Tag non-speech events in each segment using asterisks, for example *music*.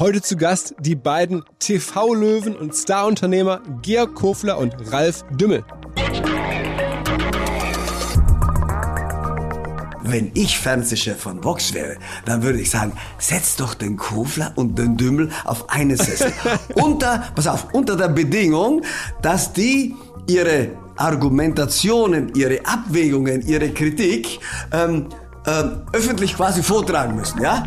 Heute zu Gast die beiden TV-Löwen und Starunternehmer Georg Kofler und Ralf Dümmel. Wenn ich Fernsehchef von Vox wäre, dann würde ich sagen, setz doch den Kofler und den Dümmel auf eine Sessel. *laughs* unter, pass auf, unter der Bedingung, dass die ihre Argumentationen, ihre Abwägungen, ihre Kritik ähm, ähm, öffentlich quasi vortragen müssen, ja?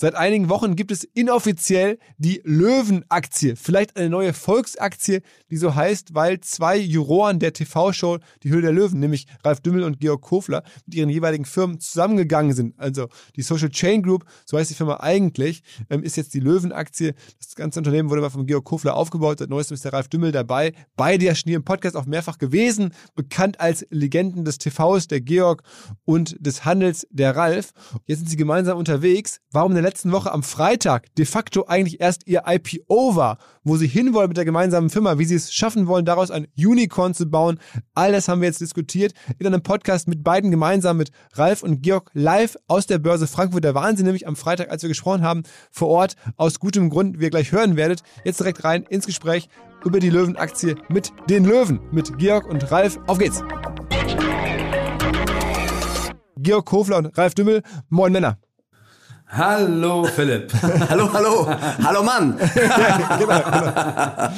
Seit einigen Wochen gibt es inoffiziell die Löwenaktie. Vielleicht eine neue Volksaktie, die so heißt, weil zwei Juroren der TV-Show Die Höhle der Löwen, nämlich Ralf Dümmel und Georg Kofler, mit ihren jeweiligen Firmen zusammengegangen sind. Also die Social Chain Group, so heißt die Firma eigentlich, ähm, ist jetzt die Löwenaktie. Das ganze Unternehmen wurde mal von Georg Kofler aufgebaut. Seit neuestem ist der Ralf Dümmel dabei. Beide ja schon hier im Podcast auch mehrfach gewesen. Bekannt als Legenden des TVs, der Georg und des Handels, der Ralf. Jetzt sind sie gemeinsam unterwegs. Warum der letzten Woche am Freitag de facto eigentlich erst ihr IPO war, wo sie hinwollen mit der gemeinsamen Firma, wie sie es schaffen wollen, daraus ein Unicorn zu bauen. All das haben wir jetzt diskutiert in einem Podcast mit beiden gemeinsam, mit Ralf und Georg live aus der Börse Frankfurt. Da waren sie nämlich am Freitag, als wir gesprochen haben, vor Ort, aus gutem Grund, wie ihr gleich hören werdet. Jetzt direkt rein ins Gespräch über die Löwenaktie mit den Löwen, mit Georg und Ralf. Auf geht's! Georg Kofler und Ralf Dümmel, moin Männer. Hallo Philipp. *laughs* hallo, hallo, hallo Mann. *laughs* *laughs* genau, genau.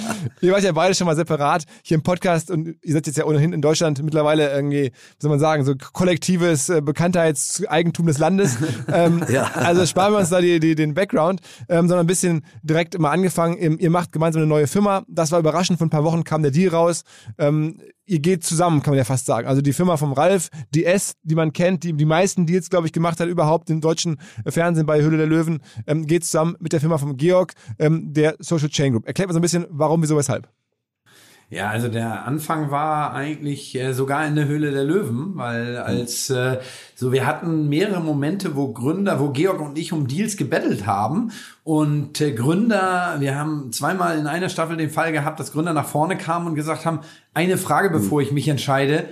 Ihr wart ja beide schon mal separat hier im Podcast und ihr seid jetzt ja ohnehin in Deutschland mittlerweile irgendwie, wie soll man sagen, so kollektives äh, Bekanntheitseigentum des Landes. Ähm, Ja. Also sparen wir uns da die, die, den Background, ähm, sondern ein bisschen direkt mal angefangen. Ihr, ihr macht gemeinsam eine neue Firma. Das war überraschend. Vor ein paar Wochen kam der Deal raus. Ähm, ihr geht zusammen, kann man ja fast sagen. Also die Firma vom Ralf, die S, die man kennt, die die meisten Deals, glaube ich, gemacht hat überhaupt im deutschen Fernsehen bei Höhle der Löwen, ähm, geht zusammen mit der Firma vom Georg, ähm, der Social Chain Group. Erklärt mal so ein bisschen, warum, wieso, weshalb. Ja, also der Anfang war eigentlich äh, sogar in der Höhle der Löwen, weil als äh, so wir hatten mehrere Momente, wo Gründer, wo Georg und ich um Deals gebettelt haben. Und äh, Gründer, wir haben zweimal in einer Staffel den Fall gehabt, dass Gründer nach vorne kamen und gesagt haben, eine Frage, bevor ich mich entscheide,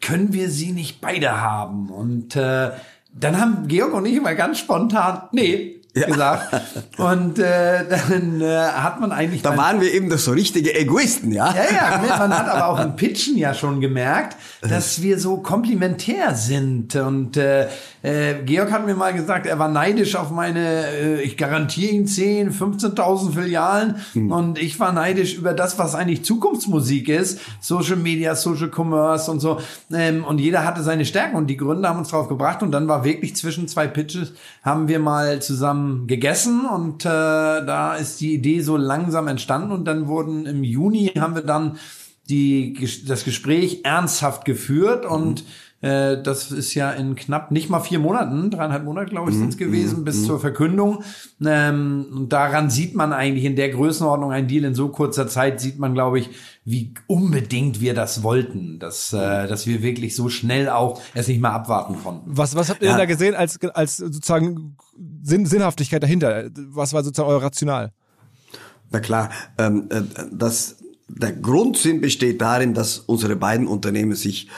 können wir sie nicht beide haben? Und äh, dann haben Georg und ich immer ganz spontan, nee, gesagt. Und äh, dann äh, hat man eigentlich Da waren wir eben doch so richtige Egoisten, ja? ja, ja, man hat aber auch im Pitchen ja schon gemerkt, dass wir so komplementär sind. Und äh, äh, Georg hat mir mal gesagt, er war neidisch auf meine, äh, ich garantiere ihn 10, 15.000 Filialen. Und ich war neidisch über das, was eigentlich Zukunftsmusik ist. Social Media, Social Commerce und so. Ähm, und jeder hatte seine Stärken und die Gründer haben uns drauf gebracht. Und dann war wirklich zwischen zwei Pitches, haben wir mal zusammen gegessen und äh, da ist die Idee so langsam entstanden und dann wurden im Juni haben wir dann die, das Gespräch ernsthaft geführt und Äh, das ist ja in knapp nicht mal vier Monaten, dreieinhalb Monate, glaube ich, Mhm, sind es gewesen, bis zur Verkündung. Ähm, und daran sieht man eigentlich in der Größenordnung ein Deal in so kurzer Zeit, sieht man, glaube ich, wie unbedingt wir das wollten, dass, äh, dass wir wirklich so schnell auch es nicht mal abwarten konnten. Was, was habt ihr Ja. denn da gesehen als, als sozusagen Sinn, Sinnhaftigkeit dahinter? Was war sozusagen euer Rational? Na klar, ähm, äh, das, der Grundsinn besteht darin, dass unsere beiden Unternehmen sich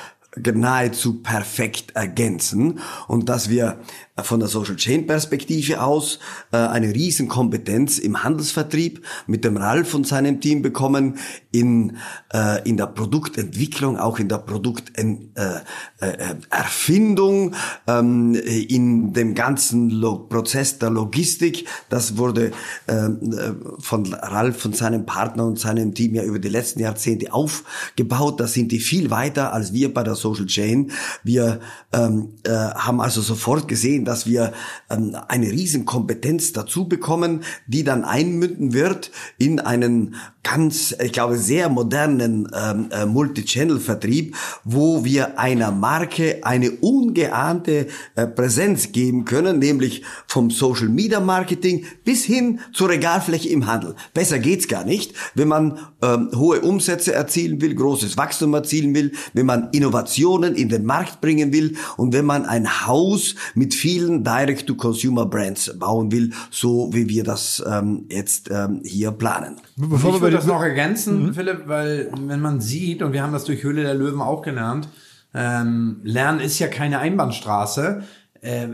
nahezu perfekt ergänzen und dass wir von der Social Chain Perspektive aus äh, eine riesen Kompetenz im Handelsvertrieb mit dem Ralf und seinem Team bekommen, in, äh, in der Produktentwicklung, auch in der Produkterfindung, ähm, in dem ganzen Prozess der Logistik. Das wurde ähm, äh, von Ralf und seinem Partner und seinem Team ja über die letzten Jahrzehnte aufgebaut. Da sind die viel weiter als wir bei der Social Chain. Wir ähm, äh, haben also sofort gesehen, dass wir ähm, eine riesen Kompetenz dazu bekommen, die dann einmünden wird in einen ganz, ich glaube, sehr modernen ähm, äh, Multi-Channel-Vertrieb, wo wir einer Marke eine ungeahnte äh, Präsenz geben können, nämlich vom Social Media Marketing bis hin zur Regalfläche im Handel. Besser geht's gar nicht, wenn man ähm, hohe Umsätze erzielen will, großes Wachstum erzielen will, wenn man Innovationen in den Markt bringen will und wenn man ein Haus mit vielen Direct-to-Consumer-Brands bauen will, so wie wir das ähm, jetzt ähm, hier planen. Bevor wir das noch ergänzen, Philipp, weil wenn man sieht, und wir haben das durch Höhle der Löwen auch gelernt, ähm, Lernen ist ja keine Einbahnstraße. Äh,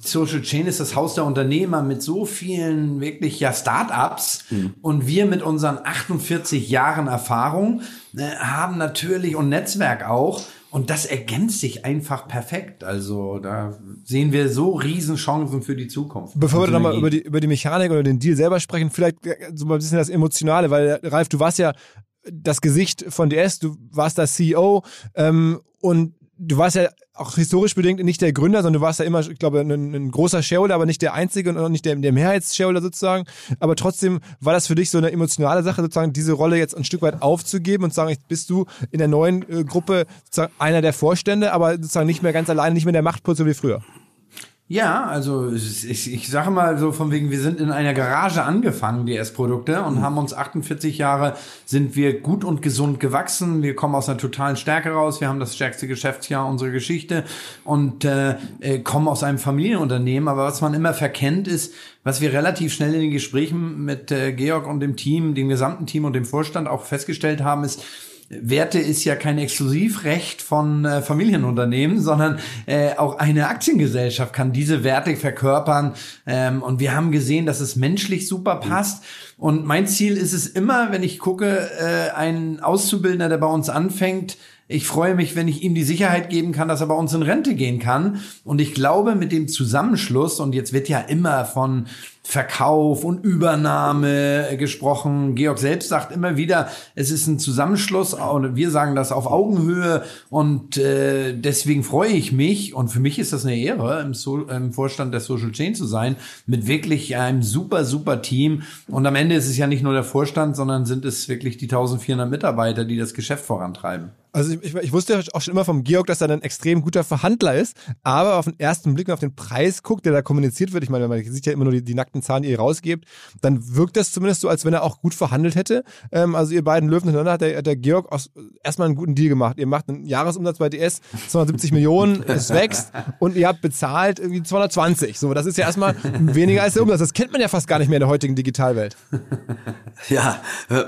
Social Chain ist das Haus der Unternehmer mit so vielen wirklich ja Startups. Und wir mit unseren 48 Jahren Erfahrung äh, haben natürlich und Netzwerk auch und das ergänzt sich einfach perfekt. Also da sehen wir so Riesenchancen für die Zukunft. Bevor wir Und dann mal Synergien. über die, über die Mechanik oder den Deal selber sprechen, vielleicht äh, so mal ein bisschen das Emotionale, weil Ralf, du warst ja das Gesicht von DS, du warst da CEO ähm, und du warst ja auch historisch bedingt nicht der Gründer, sondern du warst ja immer, ich glaube, ein, ein großer Shareholder, aber nicht der einzige und auch nicht der, der Mehrheitsshareholder sozusagen. Aber trotzdem war das für dich so eine emotionale Sache, sozusagen diese Rolle jetzt ein Stück weit aufzugeben und zu sagen, jetzt bist du in der neuen äh, Gruppe sozusagen einer der Vorstände, aber sozusagen nicht mehr ganz alleine, nicht mehr in der Machtposition wie früher. Ja, also ich, ich sage mal so von wegen, wir sind in einer Garage angefangen, die S-Produkte, und haben uns 48 Jahre, sind wir gut und gesund gewachsen. Wir kommen aus einer totalen Stärke raus. Wir haben das stärkste Geschäftsjahr unserer Geschichte und äh, äh, kommen aus einem Familienunternehmen. Aber was man immer verkennt, ist, was wir relativ schnell in den Gesprächen mit äh, Georg und dem Team, dem gesamten Team und dem Vorstand auch festgestellt haben, ist, Werte ist ja kein Exklusivrecht von äh, Familienunternehmen, sondern äh, auch eine Aktiengesellschaft kann diese Werte verkörpern. Ähm, und wir haben gesehen, dass es menschlich super passt. Und mein Ziel ist es immer, wenn ich gucke, äh, ein Auszubildender, der bei uns anfängt, ich freue mich, wenn ich ihm die Sicherheit geben kann, dass er bei uns in Rente gehen kann. Und ich glaube, mit dem Zusammenschluss, und jetzt wird ja immer von Verkauf und Übernahme äh, gesprochen. Georg selbst sagt immer wieder, es ist ein Zusammenschluss und wir sagen das auf Augenhöhe und äh, deswegen freue ich mich und für mich ist das eine Ehre, im, so im Vorstand der Social Chain zu sein, mit wirklich einem super, super Team. Und am Ende ist es ja nicht nur der Vorstand, sondern sind es wirklich die 1400 Mitarbeiter, die das Geschäft vorantreiben. Also ich, ich wusste ja auch schon immer vom Georg, dass er ein extrem guter Verhandler ist, aber auf den ersten Blick und auf den Preis guckt, der da kommuniziert wird, ich meine, man sieht ja immer nur die, die nackten Zahlen, die ihr rausgebt, dann wirkt das zumindest so, als wenn er auch gut verhandelt hätte. Ähm, also ihr beiden Löwen hintereinander hat der, hat der Georg aus, erstmal einen guten Deal gemacht. Ihr macht einen Jahresumsatz bei DS, 270 *laughs* Millionen, es wächst und ihr habt bezahlt irgendwie 220. So, das ist ja erstmal weniger als der Umsatz. Das kennt man ja fast gar nicht mehr in der heutigen Digitalwelt. *laughs* Ja, äh,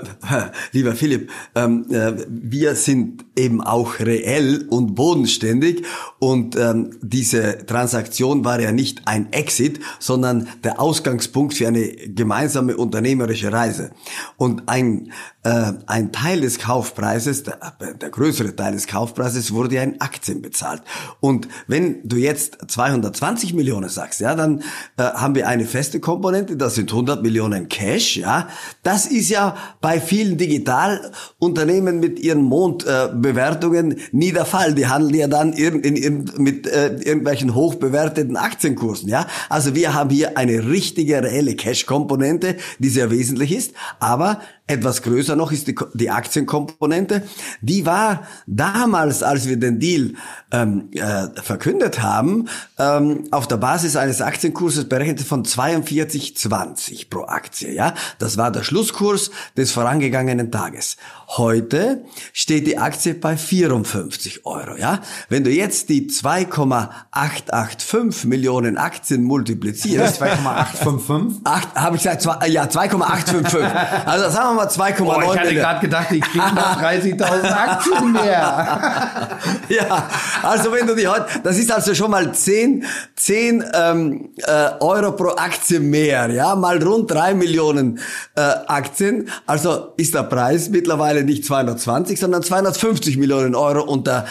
lieber Philipp, ähm, äh, wir sind eben auch reell und bodenständig und ähm, diese Transaktion war ja nicht ein Exit, sondern der Ausgangspunkt für eine gemeinsame unternehmerische Reise. Und ein, äh, ein Teil des Kaufpreises, der, der größere Teil des Kaufpreises wurde ja in Aktien bezahlt. Und wenn du jetzt 220 Millionen sagst, ja, dann äh, haben wir eine feste Komponente, das sind 100 Millionen Cash, ja. Das ist ja bei vielen Digitalunternehmen mit ihren Mondbewertungen nie der Fall. Die handeln ja dann in, in, in, mit äh, irgendwelchen hochbewerteten Aktienkursen, ja. Also wir haben hier eine richtige, reelle Cash-Komponente, die sehr wesentlich ist, aber etwas größer noch ist die, die Aktienkomponente. Die war damals, als wir den Deal ähm, äh, verkündet haben, ähm, auf der Basis eines Aktienkurses berechnet von 42,20 pro Aktie. Ja, das war der Schlusskurs des vorangegangenen Tages. Heute steht die Aktie bei 54 Euro. Ja, wenn du jetzt die 2,885 Millionen Aktien multiplizierst, *laughs* 2,855? habe ich gesagt, zwei, ja 2,855. Also sagen wir mal 2,9. Oh, ich hatte gerade gedacht, ich kriege noch *laughs* 30.000 Aktien mehr. *laughs* ja, also wenn du die heute, das ist also schon mal 10, 10 ähm, äh, Euro pro Aktie mehr, ja, mal rund 3 Millionen äh, Aktien. Also ist der Preis mittlerweile nicht 220, sondern 250 Millionen Euro äh,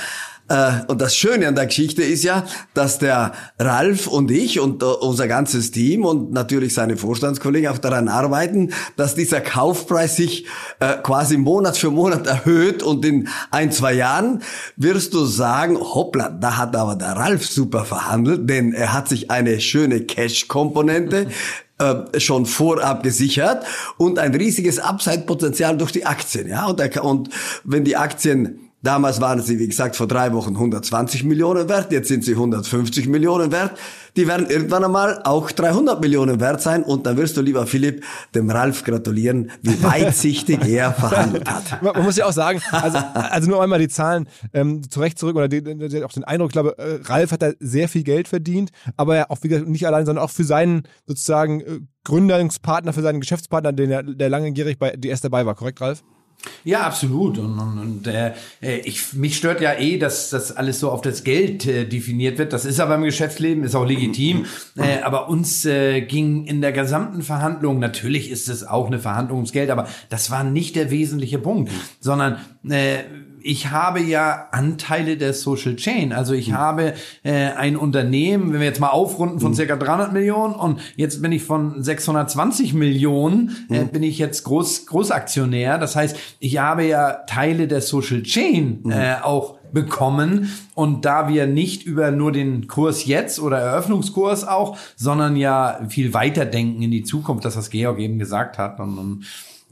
und das Schöne an der Geschichte ist ja, dass der Ralf und ich und uh, unser ganzes Team und natürlich seine Vorstandskollegen auch daran arbeiten, dass dieser Kaufpreis sich äh, quasi Monat für Monat *laughs* erhöht und in ein, zwei Jahren wirst du sagen, hoppla, da hat aber der Ralf super verhandelt, denn er hat sich eine schöne Cash-Komponente *laughs* äh, schon vorab gesichert und ein riesiges Upside-Potenzial durch die Aktien. Ja, und, und wenn die Aktien Damals waren sie, wie gesagt, vor drei Wochen 120 Millionen wert, jetzt sind sie 150 Millionen wert. Die werden irgendwann einmal auch 300 Millionen wert sein und dann wirst du, lieber Philipp, dem Ralf gratulieren, wie weitsichtig *laughs* er verhandelt hat. Man, muss ja auch sagen, also, also nur einmal die Zahlen ähm, zurecht zurück oder die, die, auch den Eindruck, ich glaube, äh, Ralf hat da sehr viel Geld verdient, aber ja auch wie gesagt, nicht allein, sondern auch für seinen sozusagen äh, Gründungspartner, für seinen Geschäftspartner, den er, der langjährig bei DS dabei war, korrekt, Ralf? Ja, absolut. Und, und, und äh, ich, mich stört ja eh, dass das alles so auf das Geld äh, definiert wird. Das ist aber im Geschäftsleben, ist auch legitim. Äh, aber uns äh, ging in der gesamten Verhandlung, natürlich ist es auch eine Verhandlung ums Geld, aber das war nicht der wesentliche Punkt, sondern äh, ich habe ja Anteile der Social Chain. Also ich mhm. habe äh, ein Unternehmen, wenn wir jetzt mal aufrunden von mhm. circa 300 Millionen und jetzt bin ich von 620 Millionen, äh, mhm. bin ich jetzt Groß, Großaktionär. Das heißt, ich habe ja Teile der Social Chain mhm. äh, auch bekommen. Und da wir nicht über nur den Kurs jetzt oder Eröffnungskurs auch, sondern ja viel weiter denken in die Zukunft, das was Georg eben gesagt hat. Und, und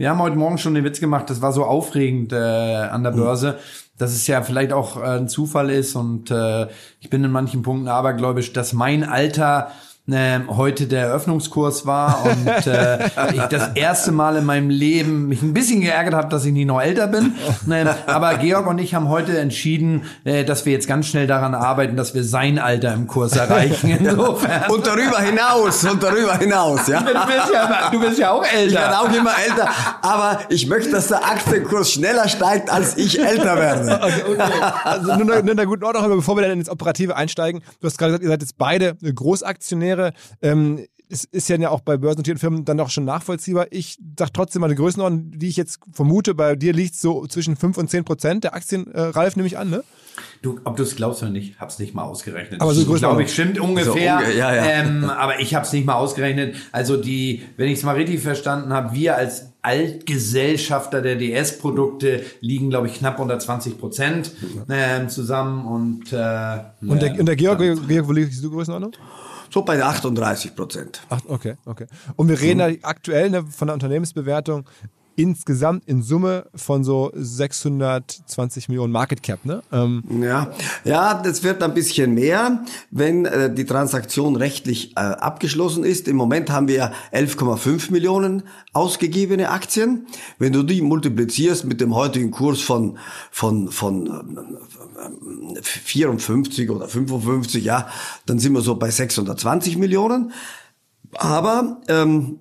wir haben heute Morgen schon den Witz gemacht, das war so aufregend äh, an der Börse, dass es ja vielleicht auch äh, ein Zufall ist und äh, ich bin in manchen Punkten abergläubisch, dass mein Alter äh, heute der Eröffnungskurs war und äh, *laughs* ich das erste Mal in meinem Leben mich ein bisschen geärgert habe, dass ich nicht noch älter bin. Aber Georg und ich haben heute entschieden, äh, dass wir jetzt ganz schnell daran arbeiten, dass wir sein Alter im Kurs erreichen. *laughs* Insofern. und darüber hinaus, und darüber hinaus, ja. *laughs* Du bist ja, du bist ja auch älter. Ich werde auch immer älter, aber ich möchte, dass der Aktienkurs schneller steigt, als ich älter werde. Okay, okay. Also nur in der guten Ordnung, bevor wir dann ins Operative einsteigen. Du hast gerade gesagt, ihr seid jetzt beide Großaktionäre Aktionäre. Ähm, es ist ja auch bei börsennotierten Firmen dann doch schon nachvollziehbar. Ich sage trotzdem mal eine Größenordnung, die ich jetzt vermute, bei dir liegt so zwischen 5 und 10 Prozent der Aktien, äh, Ralf, nehme ich an, ne? Du, ob du es glaubst oder nicht, hab's nicht mal ausgerechnet. Aber so glaube ich, stimmt ungefähr. So unge ja, ja. Ähm, aber ich hab's nicht mal ausgerechnet. Also die, wenn ich es mal richtig verstanden habe, wir als Altgesellschafter der DS-Produkte liegen, glaube ich, knapp unter 20 Prozent äh, zusammen. Und, äh, und, der, und der Georg, Georg, wo liegst du Größenordnung? So bei 38 Prozent. Okay, okay. Und wir reden mhm. da aktuell ne, von der Unternehmensbewertung insgesamt in Summe von so 620 Millionen Market Cap, ne? Ähm. Ja, ja, das wird ein bisschen mehr, wenn äh, die Transaktion rechtlich äh, abgeschlossen ist. Im Moment haben wir 11,5 Millionen ausgegebene Aktien. Wenn du die multiplizierst mit dem heutigen Kurs von von von äh, 54 oder 55, ja, dann sind wir so bei 620 Millionen. Aber ähm,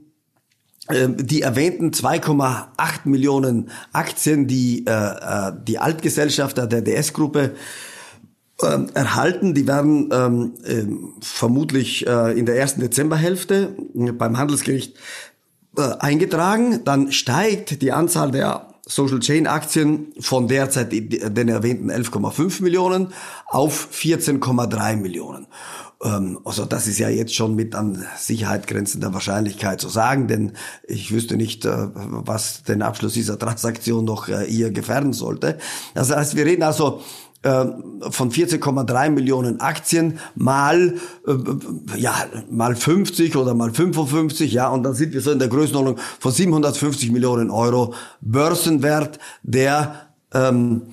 die erwähnten 2,8 Millionen Aktien, die äh, äh die Altgesellschafter der DS-Gruppe äh, erhalten, die werden ähm, äh, vermutlich äh, in der ersten Dezemberhälfte beim Handelsgericht äh, eingetragen. Dann steigt die Anzahl der Social Chain Aktien von derzeit den erwähnten 11,5 Millionen auf 14,3 Millionen. Ähm, also das ist ja jetzt schon mit an Sicherheit grenzender Wahrscheinlichkeit zu sagen, denn ich wüsste nicht, äh, was den Abschluss dieser Transaktion noch äh, ihr gefährden sollte. Das heißt, wir reden also äh, von 14,3 Millionen Aktien mal äh, ja mal 50 oder mal 55 ja und dann sind wir so in der Größenordnung von 750 Millionen Euro Börsenwert der ähm,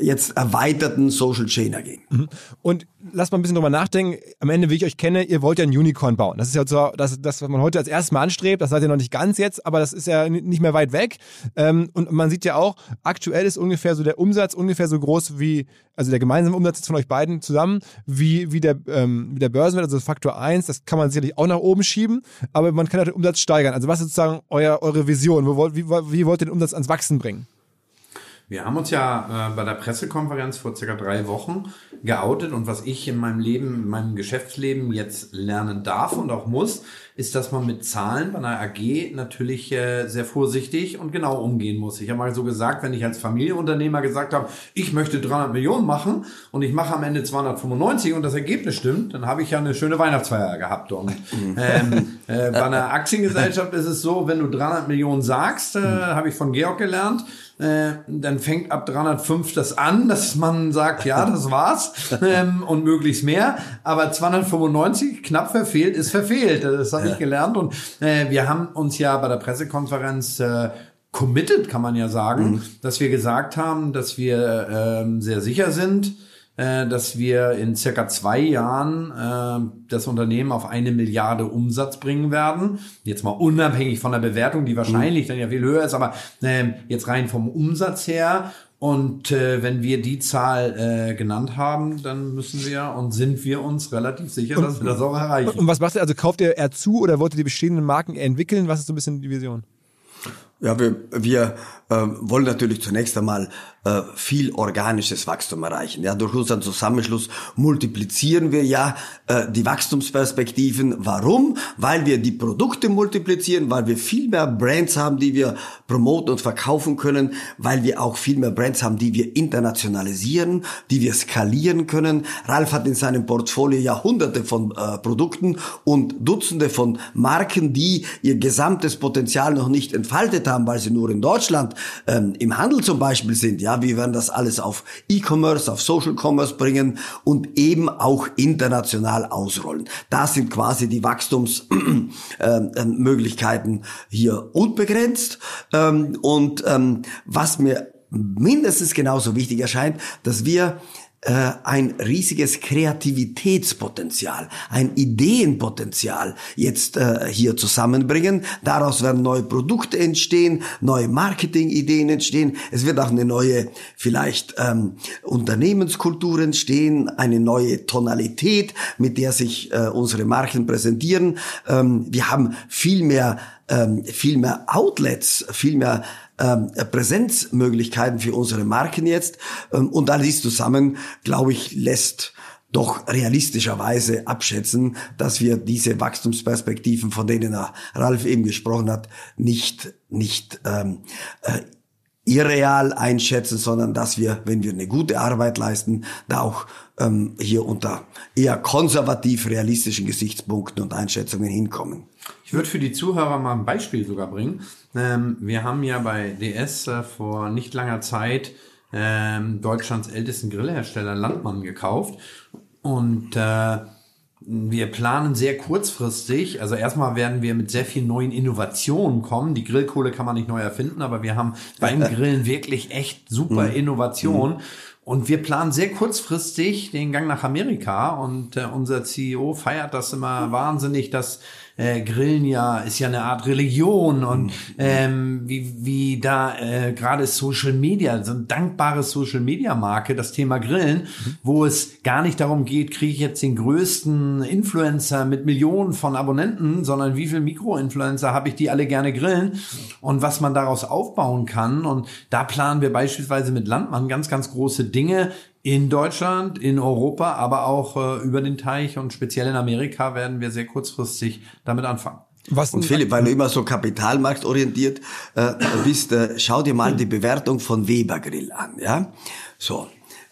jetzt erweiterten Social Chain AG. Mhm. Und lasst mal ein bisschen drüber nachdenken. Am Ende, wie ich euch kenne, ihr wollt ja ein Unicorn bauen. Das ist ja so, das, das was man heute als erstes Mal anstrebt. Das seid ihr noch nicht ganz jetzt, aber das ist ja nicht mehr weit weg. Ähm, und man sieht ja auch, aktuell ist ungefähr so der Umsatz ungefähr so groß wie, also der gemeinsame Umsatz von euch beiden zusammen, wie, wie, der, ähm, wie der Börsenwert, also Faktor 1. Das kann man sicherlich auch nach oben schieben, aber man kann auch den Umsatz steigern. Also was ist sozusagen euer, eure Vision? Wie, wie, wie wollt ihr den Umsatz ans Wachsen bringen? Wir haben uns ja äh, bei der Pressekonferenz vor circa drei Wochen geoutet und was ich in meinem Leben, in meinem Geschäftsleben jetzt lernen darf und auch muss, ist, dass man mit Zahlen bei einer AG natürlich äh, sehr vorsichtig und genau umgehen muss. Ich habe mal so gesagt, wenn ich als Familienunternehmer gesagt habe, ich möchte 300 Millionen machen und ich mache am Ende 295 und das Ergebnis stimmt, dann habe ich ja eine schöne Weihnachtsfeier gehabt. Und ähm, *laughs* äh, bei einer Aktiengesellschaft ist es so, wenn du 300 Millionen sagst, äh, habe ich von Georg gelernt, äh, dann fängt ab 305 das an, dass man sagt, ja, das war's *laughs* ähm, und möglichst mehr. Aber 295 knapp verfehlt ist verfehlt. Das habe ich gelernt und äh, wir haben uns ja bei der Pressekonferenz äh, committed, kann man ja sagen, mhm. dass wir gesagt haben, dass wir ähm, sehr sicher sind, äh, dass wir in circa zwei Jahren äh, das Unternehmen auf eine Milliarde Umsatz bringen werden. Jetzt mal unabhängig von der Bewertung, die wahrscheinlich mhm. dann ja viel höher ist, aber äh, jetzt rein vom Umsatz her. Und äh, wenn wir die Zahl äh, genannt haben, dann müssen wir und sind wir uns relativ sicher, dass wir das auch erreichen. Und was macht ihr? Also kauft ihr eher zu oder wollt ihr die bestehenden Marken entwickeln? Was ist so ein bisschen die Vision? Ja, wir, wir wollen natürlich zunächst einmal äh, viel organisches Wachstum erreichen. Ja, durch unseren Zusammenschluss multiplizieren wir ja äh, die Wachstumsperspektiven. Warum? Weil wir die Produkte multiplizieren, weil wir viel mehr Brands haben, die wir promoten und verkaufen können, weil wir auch viel mehr Brands haben, die wir internationalisieren, die wir skalieren können. Ralf hat in seinem Portfolio ja hunderte von äh, Produkten und Dutzende von Marken, die ihr gesamtes Potenzial noch nicht entfaltet haben, weil sie nur in Deutschland ähm, im Handel zum Beispiel sind. Ja, wir werden das alles auf E-Commerce, auf Social Commerce bringen und eben auch international ausrollen. Das sind quasi die Wachstumsmöglichkeiten *clears throat* äh, hier unbegrenzt. Ähm, und ähm, was mir mindestens genauso wichtig erscheint, dass wir äh, ein riesiges Kreativitätspotenzial, ein Ideenpotenzial jetzt äh, hier zusammenbringen. Daraus werden neue Produkte entstehen, neue Marketingideen entstehen. Es wird auch eine neue vielleicht ähm, Unternehmenskultur entstehen, eine neue Tonalität, mit der sich äh, unsere Marken präsentieren. Ähm, wir haben viel mehr ähm, viel mehr Outlets, viel mehr ähm, Präsenzmöglichkeiten für unsere Marken jetzt. Ähm, und all dies zusammen, glaube ich, lässt doch realistischerweise abschätzen, dass wir diese Wachstumsperspektiven, von denen Ralf eben gesprochen hat, nicht, nicht ähm, äh, irreal einschätzen, sondern dass wir, wenn wir eine gute Arbeit leisten, da auch ähm, hier unter eher konservativ realistischen Gesichtspunkten und Einschätzungen hinkommen. Ich würde für die Zuhörer mal ein Beispiel sogar bringen. Ähm, wir haben ja bei DS äh, vor nicht langer Zeit ähm, Deutschlands ältesten Grillhersteller Landmann gekauft und äh, wir planen sehr kurzfristig. Also erstmal werden wir mit sehr vielen neuen Innovationen kommen. Die Grillkohle kann man nicht neu erfinden, aber wir haben *laughs* beim Grillen wirklich echt super mhm. Innovationen. Und wir planen sehr kurzfristig den Gang nach Amerika und äh, unser CEO feiert das immer wahnsinnig, dass äh, Grillen ja ist ja eine Art Religion und mhm. ähm, wie, wie da äh, gerade Social Media, so ein dankbares Social Media Marke, das Thema Grillen, mhm. wo es gar nicht darum geht, kriege ich jetzt den größten Influencer mit Millionen von Abonnenten, sondern wie viel Mikroinfluencer habe ich, die alle gerne grillen und was man daraus aufbauen kann. Und da planen wir beispielsweise mit Landmann ganz, ganz große Dinge in Deutschland, in Europa, aber auch äh, über den Teich und speziell in Amerika werden wir sehr kurzfristig damit anfangen. Was und Philipp, weil du immer so kapitalmarktorientiert äh, bist, äh, schau dir mal die Bewertung von Weber Grill an, ja? So,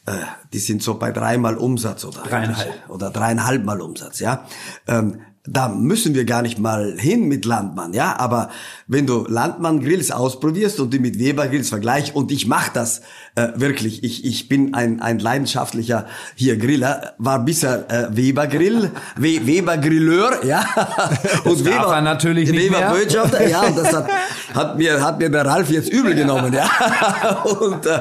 äh, die sind so bei dreimal Umsatz oder dreieinhalb oder dreieinhalb Mal Umsatz, ja. Ähm, da müssen wir gar nicht mal hin mit Landmann, ja, aber wenn du Landmann Grills ausprobierst und die mit Weber Grills vergleichst und ich mache das äh, wirklich, ich, ich bin ein, ein leidenschaftlicher hier Griller, war bisher äh, Weber Grill, We Weber Grilleur, ja, und Weber er natürlich nicht Weber Botschafter, ja, und das hat, hat mir hat mir der Ralf jetzt übel genommen, ja, *laughs* und äh,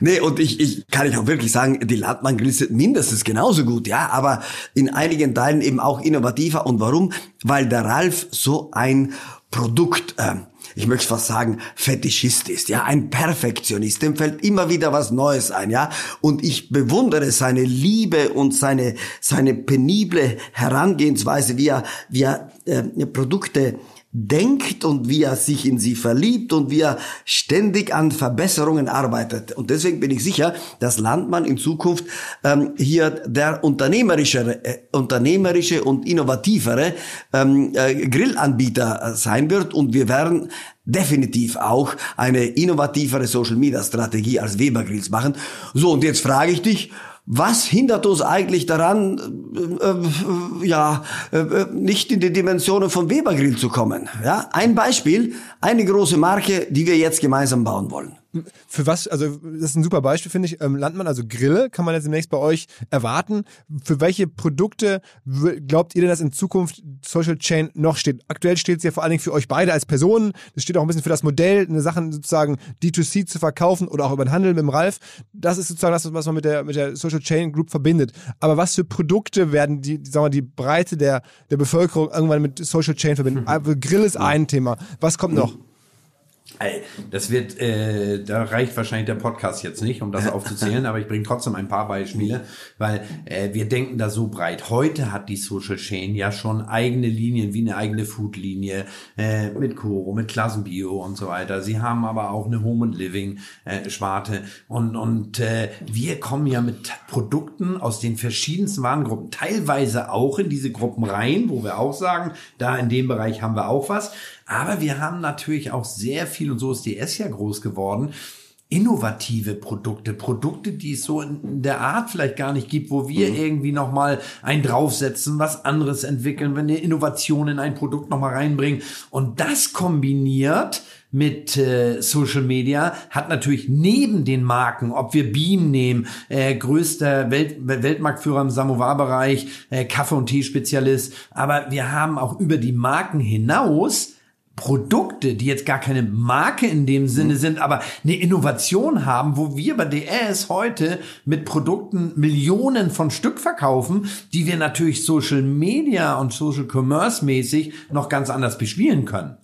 nee, und ich, ich kann ich auch wirklich sagen, die Landmann Grills sind mindestens genauso gut, ja, aber in einigen Teilen eben auch innovativer. Und warum? Weil der Ralf so ein Produkt, äh, ich möchte fast sagen, Fetischist ist, ja, ein Perfektionist, dem fällt immer wieder was Neues ein, ja, und ich bewundere seine Liebe und seine, seine penible Herangehensweise, wie er, wie er äh, Produkte denkt und wie er sich in sie verliebt und wie er ständig an Verbesserungen arbeitet. Und deswegen bin ich sicher, dass Landmann in Zukunft ähm, hier der unternehmerische, äh, unternehmerische und innovativere ähm, äh, Grillanbieter sein wird und wir werden definitiv auch eine innovativere Social Media Strategie als Weber Grills machen. So, und jetzt frage ich dich, was hindert uns eigentlich daran, äh, äh, ja, äh, nicht in die Dimensionen von Weber Grill zu kommen? Ja, ein Beispiel, eine große Marke, die wir jetzt gemeinsam bauen wollen. Für was, also das ist ein super Beispiel, finde ich. Ähm, Landmann, also Grille, kann man jetzt demnächst bei euch erwarten. Für welche Produkte glaubt ihr denn, dass in Zukunft Social Chain noch steht? Aktuell steht es ja vor allen Dingen für euch beide als Personen. Das steht auch ein bisschen für das Modell, eine Sache sozusagen D2C zu verkaufen oder auch über den Handel mit dem Ralf. Das ist sozusagen das, was man mit der, mit der Social Chain Group verbindet. Aber was für Produkte werden die, sagen wir, die Breite der, der Bevölkerung irgendwann mit Social Chain verbinden? Mhm. *laughs* Grill ist ein Thema. Was kommt noch? Das wird, äh, da reicht wahrscheinlich der Podcast jetzt nicht, um das *laughs* aufzuzählen, aber ich bringe trotzdem ein paar Beispiele, weil äh, wir denken da so breit. Heute hat die Social Chain ja schon eigene Linien, wie eine eigene Food-Linie äh, mit Koro, mit Klassenbio und so weiter. Sie haben aber auch eine Home and Living äh, Sparte und und äh, wir kommen ja mit Produkten aus den verschiedensten Warengruppen, teilweise auch in diese Gruppen rein, wo wir auch sagen, da in dem Bereich haben wir auch was. Aber wir haben natürlich auch sehr viel, und so ist DS ja groß geworden, innovative Produkte, Produkte, die es so in der Art vielleicht gar nicht gibt, wo wir mhm. irgendwie nochmal ein draufsetzen, was anderes entwickeln, wenn wir Innovation in ein Produkt nochmal reinbringen. Und das kombiniert mit äh, Social Media hat natürlich neben den Marken, ob wir Beam nehmen, äh, größter Welt, Weltmarktführer im Samovar-Bereich, äh, Kaffee- und Tee-Spezialist, aber wir haben auch über die Marken hinaus Produkte, die jetzt gar keine Marke in dem Sinne mhm. sind, aber eine Innovation haben, wo wir bei DS heute mit Produkten Millionen von Stück verkaufen, die wir natürlich Social Media und Social Commerce mäßig noch ganz anders bespielen können.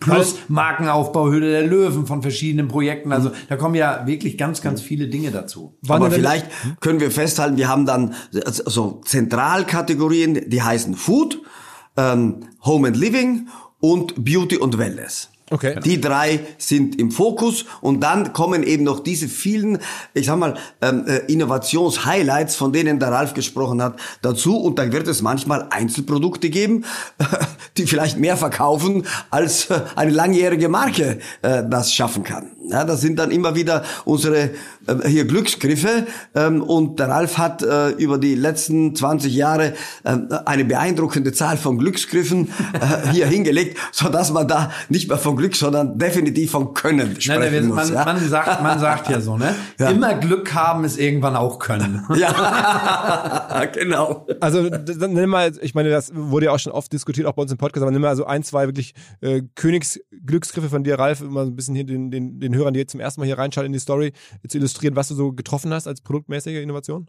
Plus Markenaufbau, Höhle der Löwen von verschiedenen Projekten. Also da kommen ja wirklich ganz, ganz viele Dinge dazu. Aber vielleicht können wir festhalten, wir haben dann so Zentralkategorien, die heißen Food, ähm, Home and Living und Beauty und Wellness. Okay. Die drei sind im Fokus und dann kommen eben noch diese vielen, ich sag mal, ähm, äh, Innovations-Highlights, von denen der Ralf gesprochen hat, dazu. Und dann wird es manchmal Einzelprodukte geben, *laughs* die vielleicht mehr verkaufen, als äh, eine langjährige Marke äh, das schaffen kann. Ja, das sind dann immer wieder unsere äh, hier Glücksgriffe ähm, und der Ralf hat äh, über die letzten 20 Jahre äh, eine beeindruckende Zahl von Glücksgriffen äh, *laughs* hier hingelegt, so dass man da nicht mehr von Glück, sondern definitiv von Können sprechen nein, nein, muss. Man, ja? man, sagt, man sagt ja so, ne? *laughs* Ja. Immer Glück haben ist irgendwann auch Können. *laughs* ja, genau. Also dann nimm mal, ich meine, das wurde ja auch schon oft diskutiert, auch bei uns im Podcast, aber nimm mal so ein, zwei wirklich äh, Königsglücksgriffe von dir, Ralf, immer so ein bisschen hier den, den, den Hörern, die jetzt zum ersten Mal hier reinschalten in die Story, zu illustrieren, was du so getroffen hast als produktmäßige Innovation?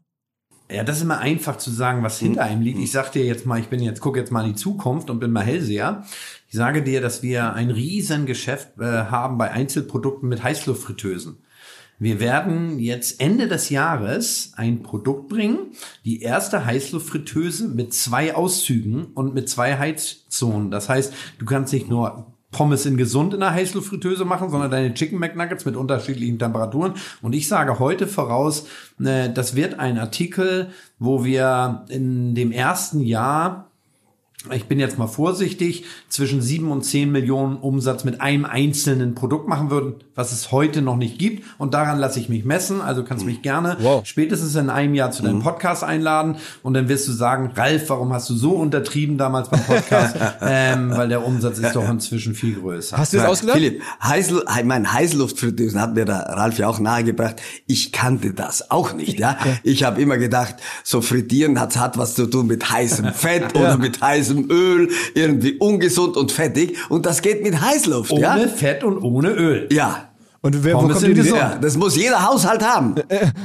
Ja, das ist immer einfach zu sagen, was hinter einem liegt. Ich sag dir jetzt mal, ich bin jetzt, guck jetzt mal in die Zukunft und bin mal Hellseher. Ich sage dir, dass wir ein riesen Geschäft äh, haben bei Einzelprodukten mit Heißluftfritteusen. Wir werden jetzt Ende des Jahres ein Produkt bringen, die erste Heißluftfritteuse mit zwei Auszügen und mit zwei Heizzonen. Das heißt, du kannst nicht nur Pommes in gesund in der Heißluftfritteuse machen, sondern deine Chicken McNuggets mit unterschiedlichen Temperaturen. Und ich sage heute voraus, äh, das wird ein Artikel, wo wir in dem ersten Jahr ich bin jetzt mal vorsichtig, zwischen sieben und zehn Millionen Umsatz mit einem einzelnen Produkt machen würden, was es heute noch nicht gibt. Und daran lasse ich mich messen. Also kannst mich gerne Wow. spätestens in einem Jahr zu deinem Podcast einladen. Und dann wirst du sagen, Ralf, warum hast du so untertrieben damals beim Podcast? *laughs* ähm, weil der Umsatz ist doch inzwischen viel größer. Hast du das Nein, ausgedacht? Philipp, Heißl, ich mein Heißluftfritteusen hat mir der Ralf ja auch nahegebracht. Ich kannte das auch nicht, ja. Ich habe immer gedacht, so frittieren hat, hat was zu tun mit heißem Fett *laughs* oder mit heißem Öl, irgendwie ungesund und fettig. Und das geht mit Heißluft, ohne ja. Fett und ohne Öl. Ja. Und wer, wo Pommes kommt sind die Idee? ja, das muss jeder Haushalt haben.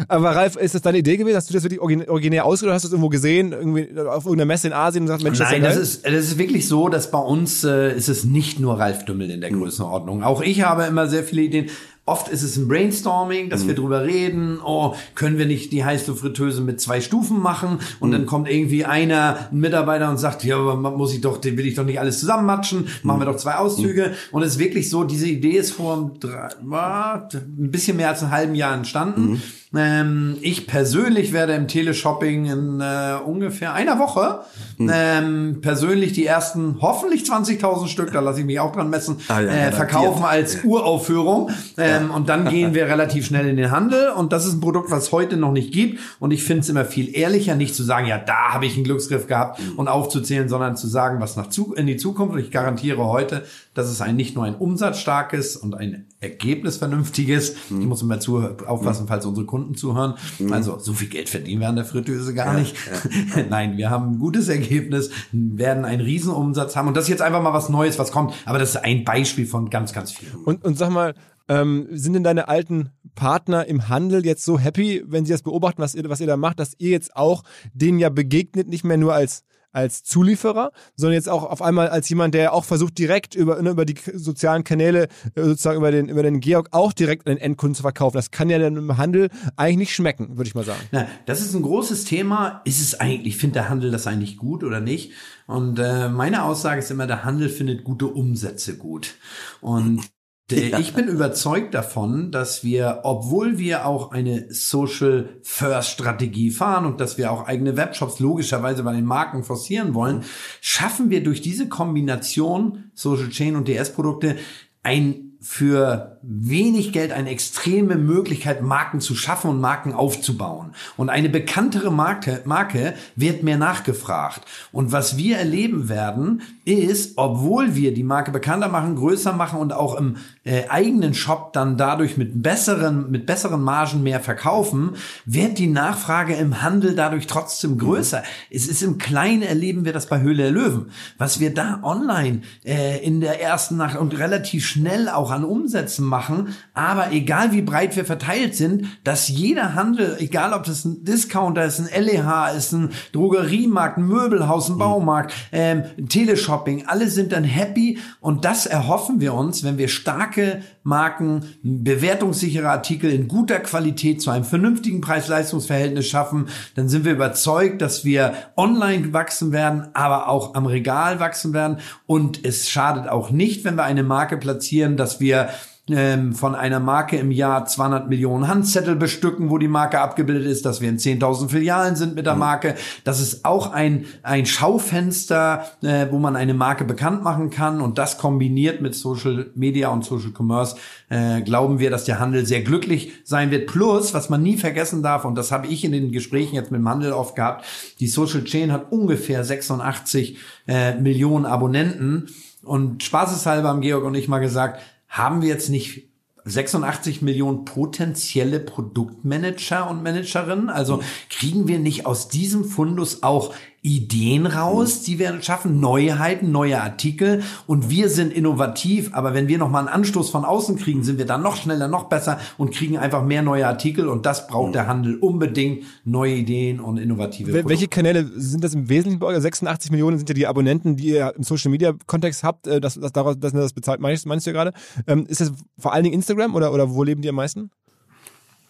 Aber Ralf, ist das deine Idee gewesen? Hast du das wirklich origin- originär ausgedacht? oder Hast du es irgendwo gesehen, irgendwie auf irgendeiner Messe in Asien und gesagt, Mensch, Nein, das das ist ist, das ist wirklich so, dass bei uns äh, ist es nicht nur Ralf Dümmel in der Größenordnung. Auch ich habe immer sehr viele Ideen. Oft ist es ein Brainstorming, dass wir drüber reden, oh, können wir nicht die Heißluftfritteuse mit zwei Stufen machen? Und dann kommt irgendwie einer, ein Mitarbeiter und sagt, ja, aber muss ich doch, den will ich doch nicht alles zusammenmatschen, machen wir doch zwei Auszüge. Und es ist wirklich so, diese Idee ist vor einem drei, war ein bisschen mehr als einem halben Jahr entstanden. Ähm, ich persönlich werde im Teleshopping in äh, ungefähr einer Woche ähm, persönlich die ersten hoffentlich 20.000 Stück, da lasse ich mich auch dran messen, Ah ja, äh, verkaufen als Uraufführung. Ähm, Und dann gehen wir *laughs* relativ schnell in den Handel. Und das ist ein Produkt, was es heute noch nicht gibt. Und ich finde es immer viel ehrlicher, nicht zu sagen, ja, da habe ich einen Glücksgriff gehabt und aufzuzählen, sondern zu sagen, was nach zu in die Zukunft. Und ich garantiere heute, dass es ein nicht nur ein umsatzstarkes und ein ergebnisvernünftiges. Ich muss immer zu, aufpassen, falls unsere Kunden zuhören. Also so viel Geld verdienen wir an der Fritteuse gar nicht. *laughs* Nein, wir haben ein gutes Ergebnis, werden einen Riesenumsatz haben. Und das ist jetzt einfach mal was Neues, was kommt. Aber das ist ein Beispiel von ganz, ganz vielen. Und, und sag mal, ähm, sind denn deine alten Partner im Handel jetzt so happy, wenn sie das beobachten, was ihr, was ihr da macht, dass ihr jetzt auch denen ja begegnet, nicht mehr nur als als Zulieferer, sondern jetzt auch auf einmal als jemand, der auch versucht, direkt über, ne, über die sozialen Kanäle, äh, sozusagen über den, über den Georg auch direkt an den Endkunden zu verkaufen. Das kann ja dann im Handel eigentlich nicht schmecken, würde ich mal sagen. Na, das ist ein großes Thema. Ist es eigentlich, findet der Handel das eigentlich gut oder nicht? Und äh, meine Aussage ist immer, der Handel findet gute Umsätze gut. Und ich bin überzeugt davon, dass wir, obwohl wir auch eine Social First Strategie fahren und dass wir auch eigene Webshops logischerweise bei den Marken forcieren wollen, schaffen wir durch diese Kombination Social Chain und DS Produkte ein für wenig Geld eine extreme Möglichkeit, Marken zu schaffen und Marken aufzubauen. Und eine bekanntere Marke, Marke wird mehr nachgefragt. Und was wir erleben werden, ist, obwohl wir die Marke bekannter machen, größer machen und auch im äh, eigenen Shop dann dadurch mit besseren, mit besseren Margen mehr verkaufen, wird die Nachfrage im Handel dadurch trotzdem größer. Es ist im Kleinen erleben wir das bei Höhle der Löwen. Was wir da online äh, in der ersten Nacht und relativ schnell auch an Umsätzen machen, aber egal wie breit wir verteilt sind, dass jeder Handel, egal ob das ein Discounter ist, ein LEH ist, ein Drogeriemarkt, ein Möbelhaus, ein Baumarkt, ähm, Teleshopping, alle sind dann happy und das erhoffen wir uns, wenn wir starke Marken, bewertungssichere Artikel in guter Qualität zu einem vernünftigen Preis-Leistungs-Verhältnis schaffen, dann sind wir überzeugt, dass wir online wachsen werden, aber auch am Regal wachsen werden. Und es schadet auch nicht, wenn wir eine Marke platzieren, dass wir von einer Marke im Jahr 200 Millionen Handzettel bestücken, wo die Marke abgebildet ist, dass wir in 10.000 Filialen sind mit der Marke. Das ist auch ein, ein Schaufenster, äh, wo man eine Marke bekannt machen kann. Und das kombiniert mit Social Media und Social Commerce äh, glauben wir, dass der Handel sehr glücklich sein wird. Plus, was man nie vergessen darf, und das habe ich in den Gesprächen jetzt mit dem Handel oft gehabt, die Social Chain hat ungefähr 86 äh, Millionen Abonnenten. Und spaßeshalber haben Georg und ich mal gesagt, haben wir jetzt nicht 86 Millionen potenzielle Produktmanager und Managerinnen? Also kriegen wir nicht aus diesem Fundus auch Ideen raus, die wir schaffen, Neuheiten, neue Artikel und wir sind innovativ, aber wenn wir nochmal einen Anstoß von außen kriegen, sind wir dann noch schneller, noch besser und kriegen einfach mehr neue Artikel und das braucht der Handel unbedingt, neue Ideen und innovative Wel-. Welche Kanäle sind das im Wesentlichen bei euch? 86 Millionen sind ja die Abonnenten, die ihr im Social Media Kontext habt. äh, Das, das, daraus, das, das bezahlt, meinst, meinst du ja gerade? Ähm, ist das vor allen Dingen Instagram oder, oder wo leben die am meisten?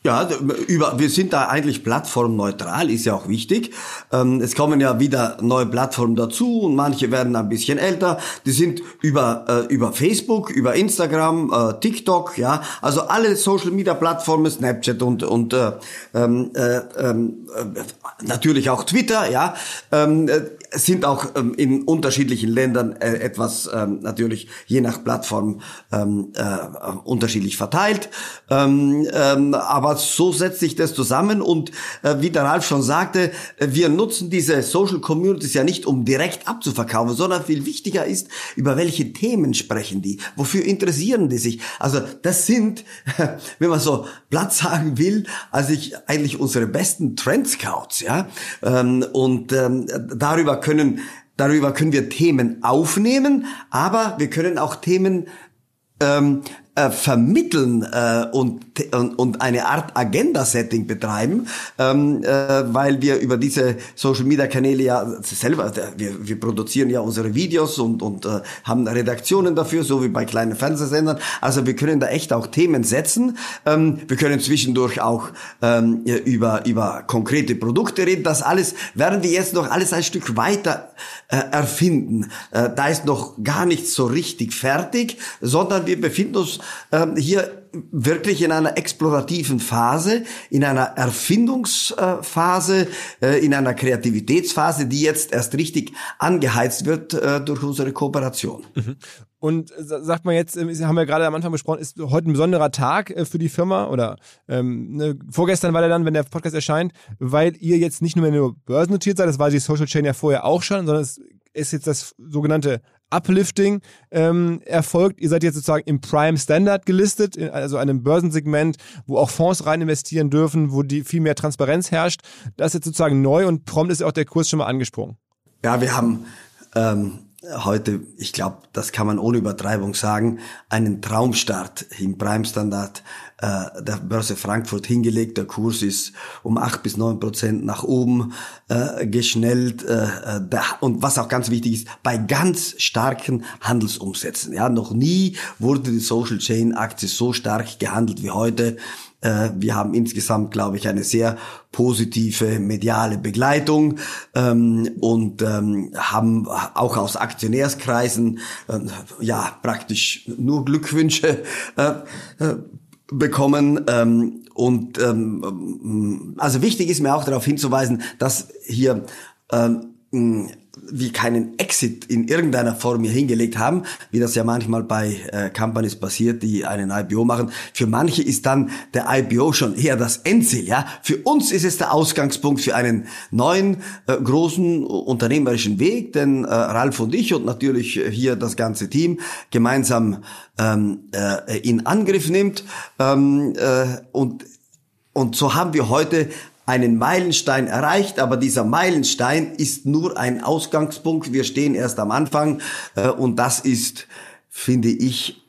Ja, über, wir sind da eigentlich plattformneutral, ist ja auch wichtig. Ähm, es kommen ja wieder neue Plattformen dazu und manche werden ein bisschen älter. Die sind über, äh, über Facebook, über Instagram, äh, TikTok, ja, also alle Social Media Plattformen, Snapchat und, und äh, ähm, äh, ähm, äh, natürlich auch Twitter, ja. Ähm, äh, sind auch ähm, in unterschiedlichen Ländern äh, etwas ähm, natürlich je nach Plattform ähm, äh, unterschiedlich verteilt. Ähm, ähm, aber so setzt sich das zusammen und äh, wie der Ralf schon sagte, äh, wir nutzen diese Social Communities ja nicht, um direkt abzuverkaufen, sondern viel wichtiger ist, über welche Themen sprechen die, wofür interessieren die sich. Also das sind, *laughs* wenn man so Platz sagen will, also ich eigentlich unsere besten Trend Scouts, ja, ähm, und darüber können darüber können wir Themen aufnehmen, aber wir können auch Themen ähm, äh, vermitteln äh, und, und, und eine Art Agenda-Setting betreiben, ähm, äh, weil wir über diese Social-Media-Kanäle ja selber, wir, wir produzieren ja unsere Videos und, und äh, haben Redaktionen dafür, so wie bei kleinen Fernsehsendern. Also wir können da echt auch Themen setzen. Ähm, wir können zwischendurch auch ähm, über, über konkrete Produkte reden. Das alles werden wir jetzt noch alles ein Stück weiter äh, erfinden. Äh, da ist noch gar nicht so richtig fertig, sondern wir befinden uns hier wirklich in einer explorativen Phase, in einer Erfindungsphase, äh, in einer Kreativitätsphase, die jetzt erst richtig angeheizt wird äh, durch unsere Kooperation. Mhm. Und sagt man jetzt, äh, haben wir gerade am Anfang besprochen, ist heute ein besonderer Tag für die Firma oder ähm, ne, vorgestern war der dann, wenn der Podcast erscheint, weil ihr jetzt nicht nur, ihr börsennotiert seid, das war die Social Chain ja vorher auch schon, sondern es ist jetzt das sogenannte Uplifting ähm, erfolgt. Ihr seid jetzt sozusagen im Prime Standard gelistet, also einem Börsensegment, wo auch Fonds rein investieren dürfen, wo die viel mehr Transparenz herrscht. Das ist jetzt sozusagen neu und prompt ist auch der Kurs schon mal angesprungen. Ja, wir haben ähm, heute, ich glaube, das kann man ohne Übertreibung sagen, einen Traumstart im Prime Standard äh, der Börse Frankfurt hingelegt. Der Kurs ist um acht bis neun Prozent nach oben äh, geschnellt. Äh, äh da, und was auch ganz wichtig ist, bei ganz starken Handelsumsätzen. Ja, noch nie wurde die Social Chain Aktie so stark gehandelt wie heute. Äh, wir haben insgesamt, glaube ich, eine sehr positive mediale Begleitung ähm, und ähm, haben auch aus Aktionärskreisen äh, ja praktisch nur Glückwünsche äh, äh, bekommen. Ähm, und ähm, also wichtig ist mir auch darauf hinzuweisen, dass hier ähm, wie keinen Exit in irgendeiner Form hier hingelegt haben, wie das ja manchmal bei äh, Companies passiert, die einen IPO machen. Für manche ist dann der IPO schon eher das Endziel. Ja, für uns ist es der Ausgangspunkt für einen neuen äh, großen unternehmerischen Weg, den äh, Ralf und ich und natürlich hier das ganze Team gemeinsam ähm, äh, in Angriff nimmt ähm, äh, und und so haben wir heute einen Meilenstein erreicht, aber dieser Meilenstein ist nur ein Ausgangspunkt. Wir stehen erst am Anfang äh, und das ist, finde ich,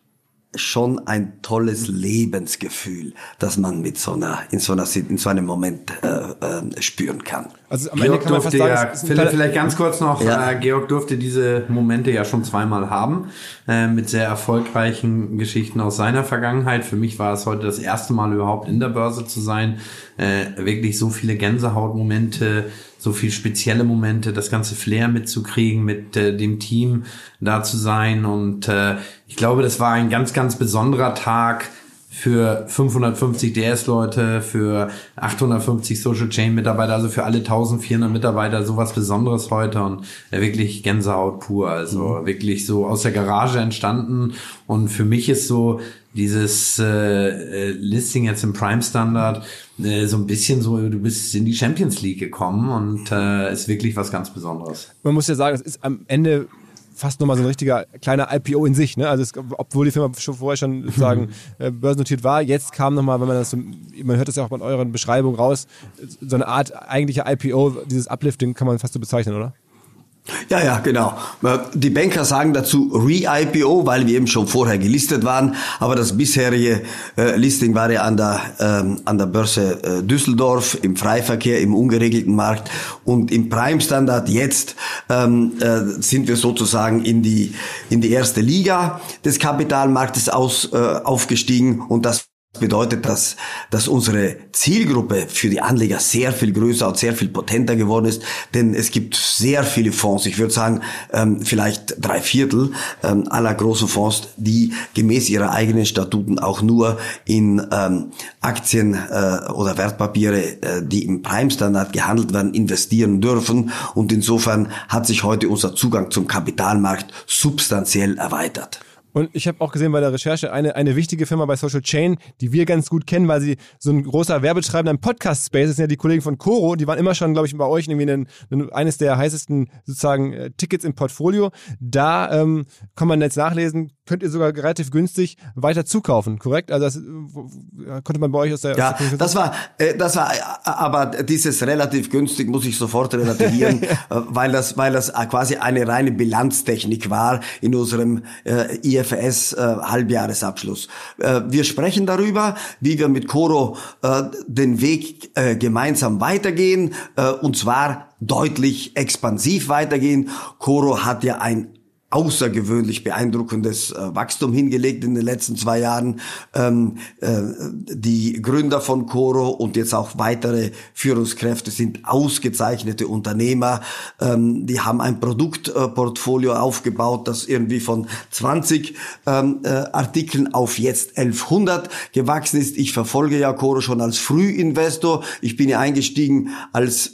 schon ein tolles Lebensgefühl, das man mit so einer in so einer in so einem Moment äh, äh, spüren kann. Also am Ende kann man fast sagen, ja, Philipp, vielleicht ganz kurz noch, ja. äh, Georg durfte diese Momente ja schon zweimal haben, äh, mit sehr erfolgreichen Geschichten aus seiner Vergangenheit. Für mich war es heute das erste Mal überhaupt in der Börse zu sein, äh, wirklich so viele Gänsehautmomente, so viel spezielle Momente, das ganze Flair mitzukriegen, mit äh, dem Team da zu sein. Und äh, ich glaube, das war ein ganz, ganz besonderer Tag für 550 DS-Leute, für 850 Social Chain Mitarbeiter, also für alle 1400 Mitarbeiter sowas Besonderes heute und äh, wirklich Gänsehaut pur, also mhm. wirklich so aus der Garage entstanden und für mich ist so dieses äh, äh, Listing jetzt im Prime Standard äh, so ein bisschen so, du bist in die Champions League gekommen und äh, ist wirklich was ganz Besonderes. Man muss ja sagen, es ist am Ende fast nochmal so ein richtiger kleiner IPO in sich. Ne? Also es, obwohl die Firma schon vorher schon *laughs* sozusagen äh, börsennotiert war, jetzt kam nochmal, wenn man das so, man hört das ja auch bei euren Beschreibungen raus, so eine Art eigentlicher IPO, dieses Uplifting kann man fast so bezeichnen, oder? Ja, ja, genau. Die Banker sagen dazu Re-IPO, weil wir eben schon vorher gelistet waren. Aber das bisherige äh, Listing war ja an der, ähm, an der Börse äh, Düsseldorf, im Freiverkehr, im ungeregelten Markt und im Prime Standard. Jetzt ähm, äh, sind wir sozusagen in die, in die erste Liga des Kapitalmarktes aus, äh, aufgestiegen und das bedeutet, dass, dass unsere Zielgruppe für die Anleger sehr viel größer und sehr viel potenter geworden ist, denn es gibt sehr viele Fonds, ich würde sagen ähm, vielleicht drei Viertel ähm, aller großen Fonds, die gemäß ihrer eigenen Statuten auch nur in ähm, Aktien äh, oder Wertpapiere, äh, die im Prime-Standard gehandelt werden, investieren dürfen und insofern hat sich heute unser Zugang zum Kapitalmarkt substanziell erweitert. Und ich habe auch gesehen bei der Recherche eine, eine wichtige Firma bei Social Chain, die wir ganz gut kennen, weil sie so ein großer Werbetreibender im Podcast-Space ist, ja die Kollegen von Coro, die waren immer schon, glaube ich, bei euch irgendwie ein, ein, eines der heißesten sozusagen äh, Tickets im Portfolio. Da ähm, kann man jetzt nachlesen, könnt ihr sogar relativ günstig weiter zukaufen, korrekt? Also das äh, konnte man bei euch aus der Ja, aus der das war äh, das war äh, aber dieses relativ günstig muss ich sofort relativieren, *laughs* äh, weil das weil das quasi eine reine Bilanztechnik war in unserem äh, IFS äh, Halbjahresabschluss. Äh, wir sprechen darüber, wie wir mit Coro äh, den Weg äh, gemeinsam weitergehen äh, und zwar deutlich expansiv weitergehen. Coro hat ja ein außergewöhnlich beeindruckendes äh, Wachstum hingelegt in den letzten zwei Jahren. Ähm, äh, die Gründer von Coro und jetzt auch weitere Führungskräfte sind ausgezeichnete Unternehmer. Ähm, die haben ein Produktportfolio aufgebaut, das irgendwie von 20 ähm, äh, Artikeln auf jetzt 1100 gewachsen ist. Ich verfolge ja Coro schon als Frühinvestor. Ich bin ja eingestiegen als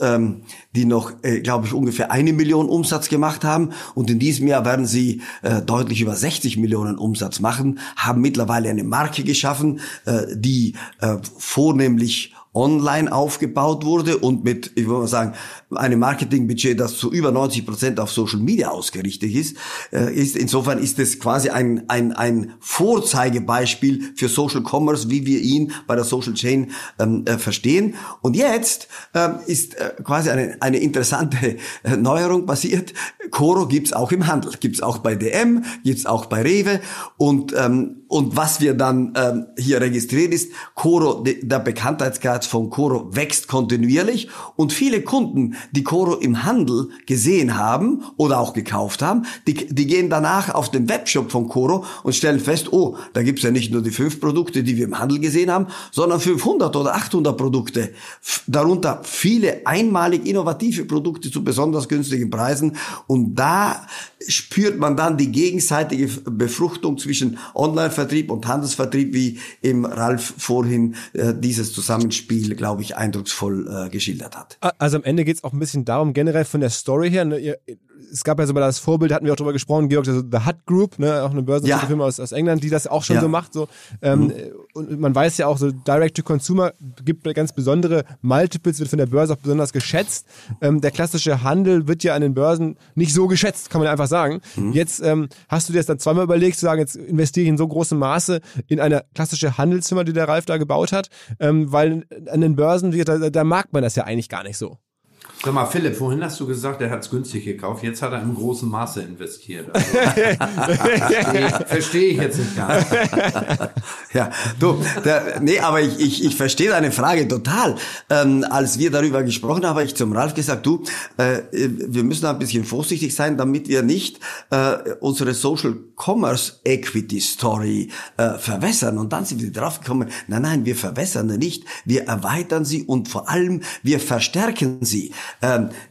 die noch, äh, glaube ich, ungefähr eine Million Umsatz gemacht haben. Und in diesem Jahr werden sie äh, deutlich über 60 Millionen Umsatz machen, haben mittlerweile eine Marke geschaffen, äh, die äh, vornehmlich online aufgebaut wurde und mit, ich würde mal sagen, einem Marketingbudget, das zu über 90 Prozent auf Social Media ausgerichtet ist, äh, ist insofern ist es quasi ein, ein, ein Vorzeigebeispiel für Social Commerce, wie wir ihn bei der Social Chain ähm, äh, verstehen. Und jetzt ähm, ist äh, quasi eine, eine interessante äh, Neuerung passiert. Coro gibt's auch im Handel, gibt's auch bei DM, gibt's auch bei Rewe und ähm, und was wir dann ähm, hier registrieren ist, Coro, der Bekanntheitsgrad von Coro wächst kontinuierlich und viele Kunden, die Coro im Handel gesehen haben oder auch gekauft haben, die, die gehen danach auf den Webshop von Coro und stellen fest, oh, da gibt's ja nicht nur die fünf Produkte, die wir im Handel gesehen haben, sondern 500 oder 800 Produkte. Darunter viele einmalig innovative Produkte zu besonders günstigen Preisen und da spürt man dann die gegenseitige Befruchtung zwischen Online-Vertrieb und Handelsvertrieb, wie im Ralf vorhin äh, dieses Zusammenspiel, glaube ich, eindrucksvoll äh, geschildert hat. Also am Ende geht es auch ein bisschen darum, generell von der Story her, ne, ihr, es gab ja so mal das Vorbild, hatten wir auch drüber gesprochen, Georg, also The Hut Group, ne, auch eine börsennotierte ja. Firma aus, aus England, die das auch schon ja. so macht. So. Ähm, mhm. Und man weiß ja auch, so Direct-to-Consumer gibt ganz besondere Multiples, wird von der Börse auch besonders geschätzt. Ähm, der klassische Handel wird ja an den Börsen nicht so geschätzt, kann man einfach sagen. Mhm. Jetzt ähm, hast du dir das dann zweimal überlegt, zu sagen, jetzt investiere ich in so großem Maße in eine klassische Handelsfirma, die der Ralf da gebaut hat, ähm, weil an den Börsen, da, da mag man das ja eigentlich gar nicht so. Sag mal, Philipp, vorhin hast du gesagt, er hat es günstig gekauft. Jetzt hat er im großen Maße investiert. Also, *laughs* verstehe ich jetzt nicht ganz. *laughs* ja, du, der, nee, aber ich, ich, ich verstehe deine Frage total. Ähm, als wir darüber gesprochen haben, habe ich zum Ralf gesagt, du, äh, wir müssen ein bisschen vorsichtig sein, damit wir nicht äh, unsere Social Commerce Equity Story äh, verwässern. Und dann sind wir drauf gekommen, nein, nein, wir verwässern nicht, wir erweitern sie und vor allem wir verstärken sie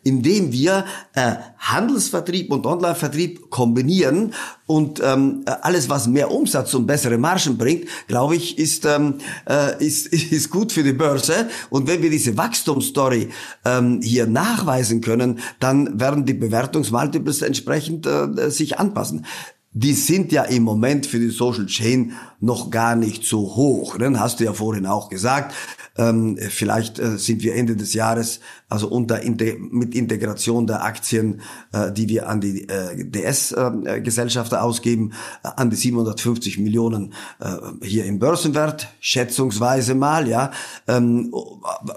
indem wir äh, Handelsvertrieb und Onlinevertrieb kombinieren und ähm, alles, was mehr Umsatz und bessere Margen bringt, glaube ich, ist, ähm, äh, ist, *laughs* ist gut für die Börse. Und wenn wir diese Wachstumsstory ähm, hier nachweisen können, dann werden die Bewertungsmultiples entsprechend äh, sich anpassen die sind ja im Moment für die Social Chain noch gar nicht so hoch. Ne? Hast du ja vorhin auch gesagt. Ähm, vielleicht äh, sind wir Ende des Jahres, also unter mit Integration der Aktien, äh, die wir an die äh, DS-Gesellschaften äh, ausgeben, äh, an die 750 Millionen äh, hier im Börsenwert, schätzungsweise mal, ja, ähm,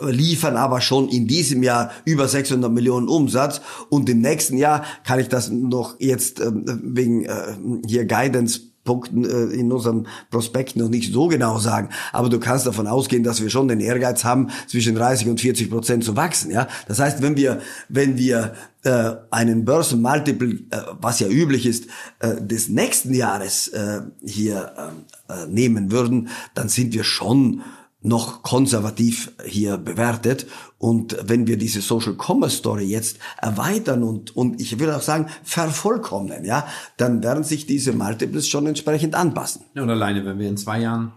liefern aber schon in diesem Jahr über 600 Millionen Umsatz und im nächsten Jahr kann ich das noch jetzt ähm, wegen hier Guidance Punkten äh, in unserem Prospekt noch nicht so genau sagen, aber du kannst davon ausgehen, dass wir schon den Ehrgeiz haben, zwischen 30 und 40 Prozent zu wachsen. Ja, das heißt, wenn wir wenn wir äh, einen Börsenmultiple, äh, was ja üblich ist, äh, des nächsten Jahres äh, hier äh, äh, nehmen würden, dann sind wir schon noch konservativ hier bewertet. Und wenn wir diese Social Commerce Story jetzt erweitern und, und ich will auch sagen, vervollkommnen, ja, dann werden sich diese Multiples schon entsprechend anpassen. Ja, und alleine, wenn wir in zwei Jahren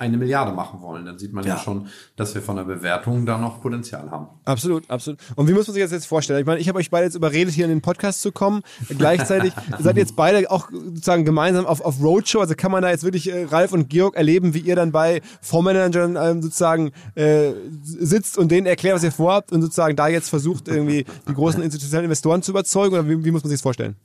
eine Milliarde machen wollen, dann sieht man ja, ja schon, dass wir von der Bewertung da noch Potenzial haben. Absolut, absolut. Und wie muss man sich das jetzt vorstellen? Ich meine, ich habe euch beide jetzt überredet, hier in den Podcast zu kommen. Gleichzeitig *laughs* seid ihr jetzt beide auch sozusagen gemeinsam auf, auf Roadshow. Also kann man da jetzt wirklich äh, Ralf und Georg erleben, wie ihr dann bei Fondsmanagern ähm, sozusagen äh, sitzt und denen erklärt, was ihr vorhabt und sozusagen da jetzt versucht, irgendwie die großen institutionellen Investoren zu überzeugen? Oder wie, wie muss man sich das vorstellen?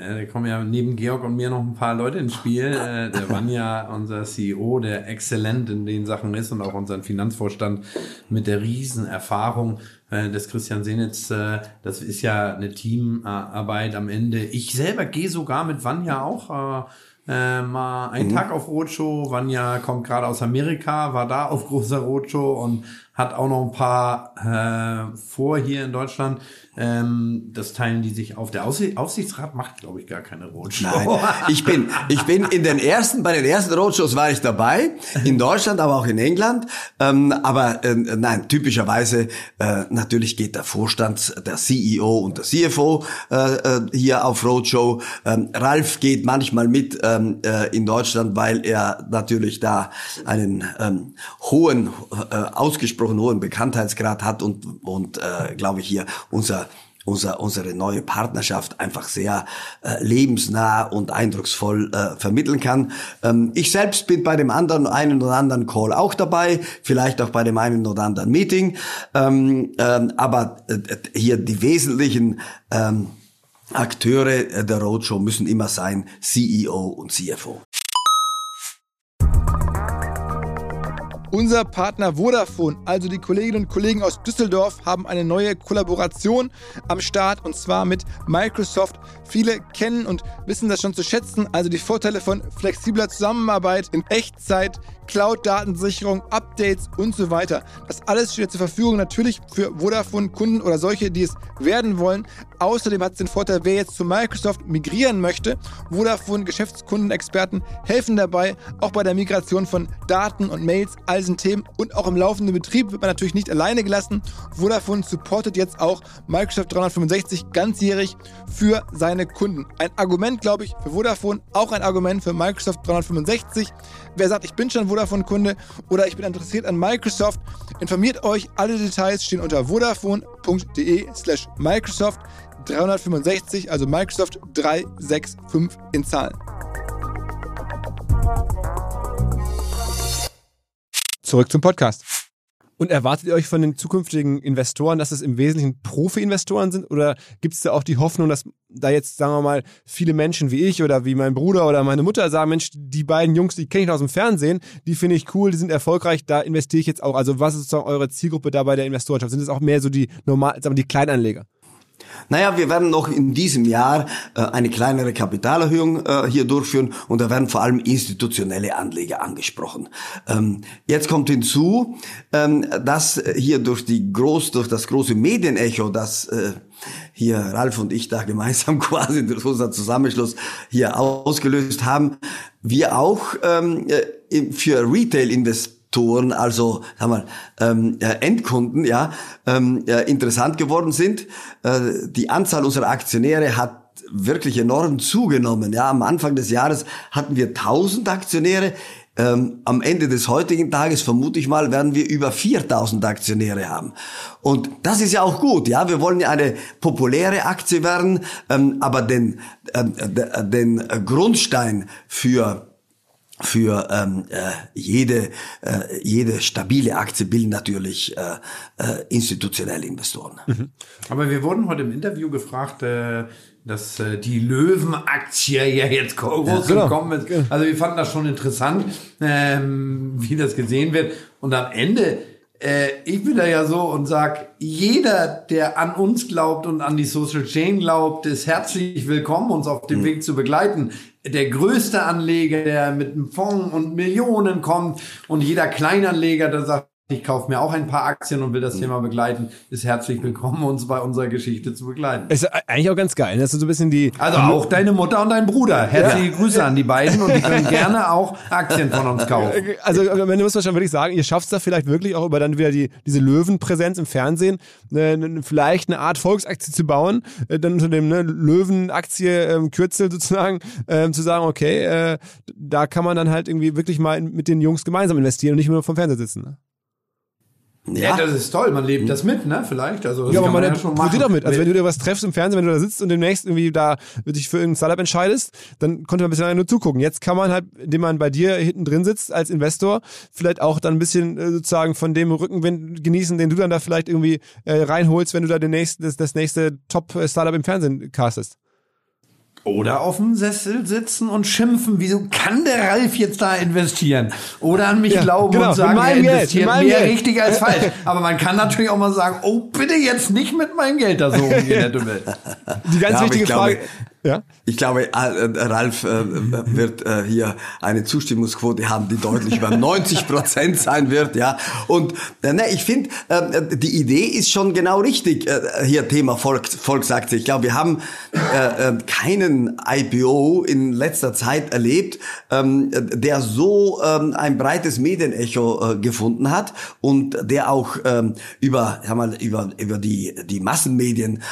Da kommen ja neben Georg und mir noch ein paar Leute ins Spiel. Äh, der *laughs* Vanja, unser CEO, der exzellent in den Sachen ist und auch unseren Finanzvorstand mit der Riesenerfahrung äh, des Christian Senitz. Äh, das ist ja eine Teamarbeit am Ende. Ich selber gehe sogar mit Vanja auch äh, mal einen mhm. Tag auf Roadshow. Vanja kommt gerade aus Amerika, war da auf großer Roadshow und hat auch noch ein paar äh, vor hier in Deutschland. Ähm, das teilen die sich auf. Der Aufsichtsrat macht, glaube ich, gar keine Roadshow. Nein, ich bin, ich bin in den ersten, bei den ersten Roadshows war ich dabei, in Deutschland, aber auch in England. Ähm, aber äh, nein, typischerweise äh, natürlich geht der Vorstand, der CEO und der CFO äh, äh, hier auf Roadshow. Ähm, Ralf geht manchmal mit ähm, äh, in Deutschland, weil er natürlich da einen ähm, hohen, äh, ausgesprochen hohen Bekanntheitsgrad hat und, und äh, glaube ich hier unser unser, unsere neue Partnerschaft einfach sehr äh, lebensnah und eindrucksvoll äh, vermitteln kann. Ähm, ich selbst bin bei dem anderen einen oder anderen Call auch dabei, vielleicht auch bei dem einen oder anderen Meeting, ähm, ähm, aber äh, hier die wesentlichen ähm, Akteure der Roadshow müssen immer sein CEO und CFO. Unser Partner Vodafone, also die Kolleginnen und Kollegen aus Düsseldorf, haben eine neue Kollaboration am Start und zwar mit Microsoft. Viele kennen und wissen das schon zu schätzen, also die Vorteile von flexibler Zusammenarbeit in Echtzeit, Cloud-Datensicherung, Updates und so weiter. Das alles steht zur Verfügung natürlich für Vodafone-Kunden oder solche, die es werden wollen. Außerdem hat es den Vorteil, wer jetzt zu Microsoft migrieren möchte. Vodafone Geschäftskundenexperten helfen dabei, auch bei der Migration von Daten und Mails, all diesen Themen und auch im laufenden Betrieb wird man natürlich nicht alleine gelassen. Vodafone supportet jetzt auch Microsoft 365 ganzjährig für seine Kunden. Ein Argument, glaube ich, für Vodafone, auch ein Argument für Microsoft 365. Wer sagt, ich bin schon Vodafone-Kunde oder ich bin interessiert an Microsoft, informiert euch. Alle Details stehen unter vodafone.de slash Microsoft 365, also Microsoft 365 in Zahlen. Zurück zum Podcast. Und erwartet ihr euch von den zukünftigen Investoren, dass es im Wesentlichen Profi-Investoren sind? Oder gibt es da auch die Hoffnung, dass da jetzt, sagen wir mal, viele Menschen wie ich oder wie mein Bruder oder meine Mutter sagen, Mensch, die beiden Jungs, die kenne ich aus dem Fernsehen, die finde ich cool, die sind erfolgreich, da investiere ich jetzt auch. Also was ist sozusagen eure Zielgruppe da bei der Investorenschaft? Sind es auch mehr so die normal, sagen wir, die Kleinanleger? Naja, wir werden noch in diesem Jahr äh, eine kleinere Kapitalerhöhung äh, hier durchführen und da werden vor allem institutionelle Anleger angesprochen. Ähm, jetzt kommt hinzu, ähm, dass hier durch die groß, durch das große Medienecho, das äh, hier Ralf und ich da *laughs* gemeinsam quasi durch unseren Zusammenschluss hier ausgelöst haben, wir auch ähm, äh, für Retail-Investoren Investoren, also sagen wir, ähm, äh, Endkunden, ja, ähm, äh, interessant geworden sind. Äh, die Anzahl unserer Aktionäre hat wirklich enorm zugenommen. Ja, am Anfang des Jahres hatten wir 1000 Aktionäre. Ähm, am Ende des heutigen Tages, vermute ich mal, werden wir über 4000 Aktionäre haben. Und das ist ja auch gut, ja. Wir wollen ja eine populäre Aktie werden, ähm, aber den, ähm, den Grundstein für für ähm, äh, jede, äh, jede stabile Aktie bilden natürlich äh, äh, institutionelle Investoren. Mhm. Aber wir wurden heute im Interview gefragt, äh, dass äh, die Löwenaktie ja jetzt groß ja, genau. gekommen ist. Also wir fanden das schon interessant, ähm, wie das gesehen wird. Und am Ende äh, ich bin da ja so und sag, jeder, der an uns glaubt und an die Social Chain glaubt, ist herzlich willkommen, uns auf dem Weg zu begleiten. Der größte Anleger, der mit einem Fonds und Millionen kommt und jeder Kleinanleger, der sagt, ich kaufe mir auch ein paar Aktien und will das Thema begleiten, ist herzlich willkommen, uns bei unserer Geschichte zu begleiten. Ist eigentlich auch ganz geil. Das ist so ein bisschen die. Also auch deine Mutter und dein Bruder. Herzliche Grüße an die beiden und die können *laughs* gerne auch Aktien von uns kaufen. Also am Ende muss man schon wirklich sagen, ihr schafft es da vielleicht wirklich auch über dann wieder die, diese Löwenpräsenz im Fernsehen, ne, ne, vielleicht eine Art Volksaktie zu bauen, äh, dann unter dem ne, Löwenaktie ähm, Kürzel sozusagen, ähm, zu sagen, okay, äh, da kann man dann halt irgendwie wirklich mal mit den Jungs gemeinsam investieren und nicht nur vom Fernseher sitzen. Ne? Ja, das ist toll. Man lebt das mit, ne? Vielleicht. Also, Ja, aber kann man, ja man schon machen. auch mit. Also wenn du dir was treffst im Fernsehen, wenn du da sitzt und demnächst irgendwie da dich für irgendein Startup entscheidest, dann konnte man bisher nur zugucken. Jetzt kann man halt, indem man bei dir hinten drin sitzt als Investor, vielleicht auch dann ein bisschen äh, sozusagen von dem Rückenwind genießen, den du dann da vielleicht irgendwie äh, reinholst, wenn du da demnächst das, das nächste Top-Startup im Fernsehen castest. Oder auf dem Sessel sitzen und schimpfen. Wieso kann der Ralf jetzt da investieren? Oder an mich Ja, glauben genau, und sagen, er Geld, investiert meinem mehr Geld. richtig als *laughs* falsch. Aber man kann natürlich auch mal sagen, oh, bitte jetzt nicht mit meinem Geld da so *laughs* umgehen, Herr Dümmel. Die ganz Ja, wichtige ich glaube, Frage. Ja? Ich glaube, äh, Ralf äh, wird äh, hier eine Zustimmungsquote haben, die deutlich über *laughs* 90 Prozent sein wird, ja. Und äh, ne, ich finde, äh, die Idee ist schon genau richtig. Äh, hier Thema Volk, Volksaktie. Ich glaube, wir haben äh, äh, keinen IPO in letzter Zeit erlebt, ähm, der so ähm, ein breites Medienecho äh, gefunden hat und der auch ähm, über, mal, über über die die Massenmedien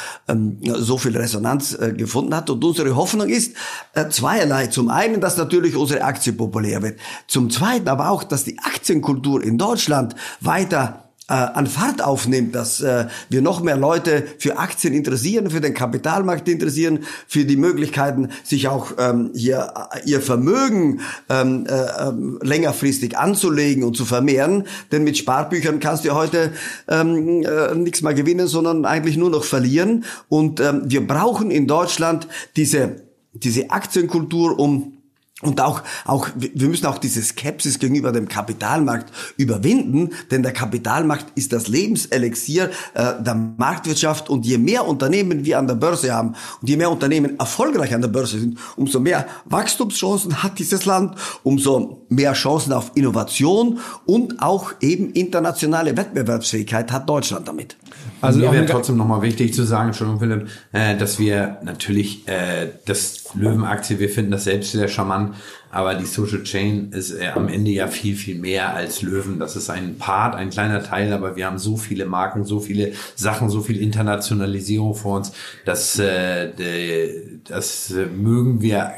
so viel Resonanz äh, gefunden hat. Und unsere Hoffnung ist äh, zweierlei. Zum einen, dass natürlich unsere Aktie populär wird. Zum zweiten aber auch, dass die Aktienkultur in Deutschland weiter äh, an Fahrt aufnimmt, dass äh, wir noch mehr Leute für Aktien interessieren, für den Kapitalmarkt interessieren, für die Möglichkeiten, sich auch ähm, hier äh, ihr Vermögen ähm, äh, ähm, längerfristig anzulegen und zu vermehren. Denn mit Sparbüchern kannst du heute ähm, äh, nichts mehr gewinnen, sondern eigentlich nur noch verlieren. Und ähm, wir brauchen in Deutschland diese diese Aktienkultur, um und auch, auch, wir müssen auch diese Skepsis gegenüber dem Kapitalmarkt überwinden, denn der Kapitalmarkt ist das Lebenselixier äh, der Marktwirtschaft und je mehr Unternehmen wir an der Börse haben und je mehr Unternehmen erfolgreich an der Börse sind, umso mehr Wachstumschancen hat dieses Land, umso mehr Chancen auf Innovation und auch eben internationale Wettbewerbsfähigkeit hat Deutschland damit. Also mir wäre trotzdem nochmal wichtig zu sagen, Entschuldigung Philipp, äh, dass wir natürlich äh, das Löwenaktie, wir finden das selbst sehr charmant, aber die Social Chain ist äh, am Ende ja viel, viel mehr als Löwen. Das ist ein Part, ein kleiner Teil, aber wir haben so viele Marken, so viele Sachen, so viel Internationalisierung vor uns, dass äh, das mögen wir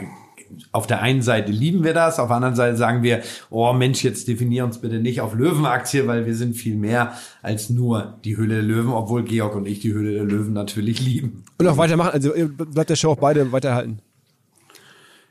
auf der einen Seite lieben wir das, auf der anderen Seite sagen wir, oh Mensch, jetzt definier uns bitte nicht auf Löwenaktie, weil wir sind viel mehr als nur die Höhle der Löwen, obwohl Georg und ich die Höhle der Löwen natürlich lieben. Und auch weitermachen. Also bleibt der Show auch beide weiterhalten.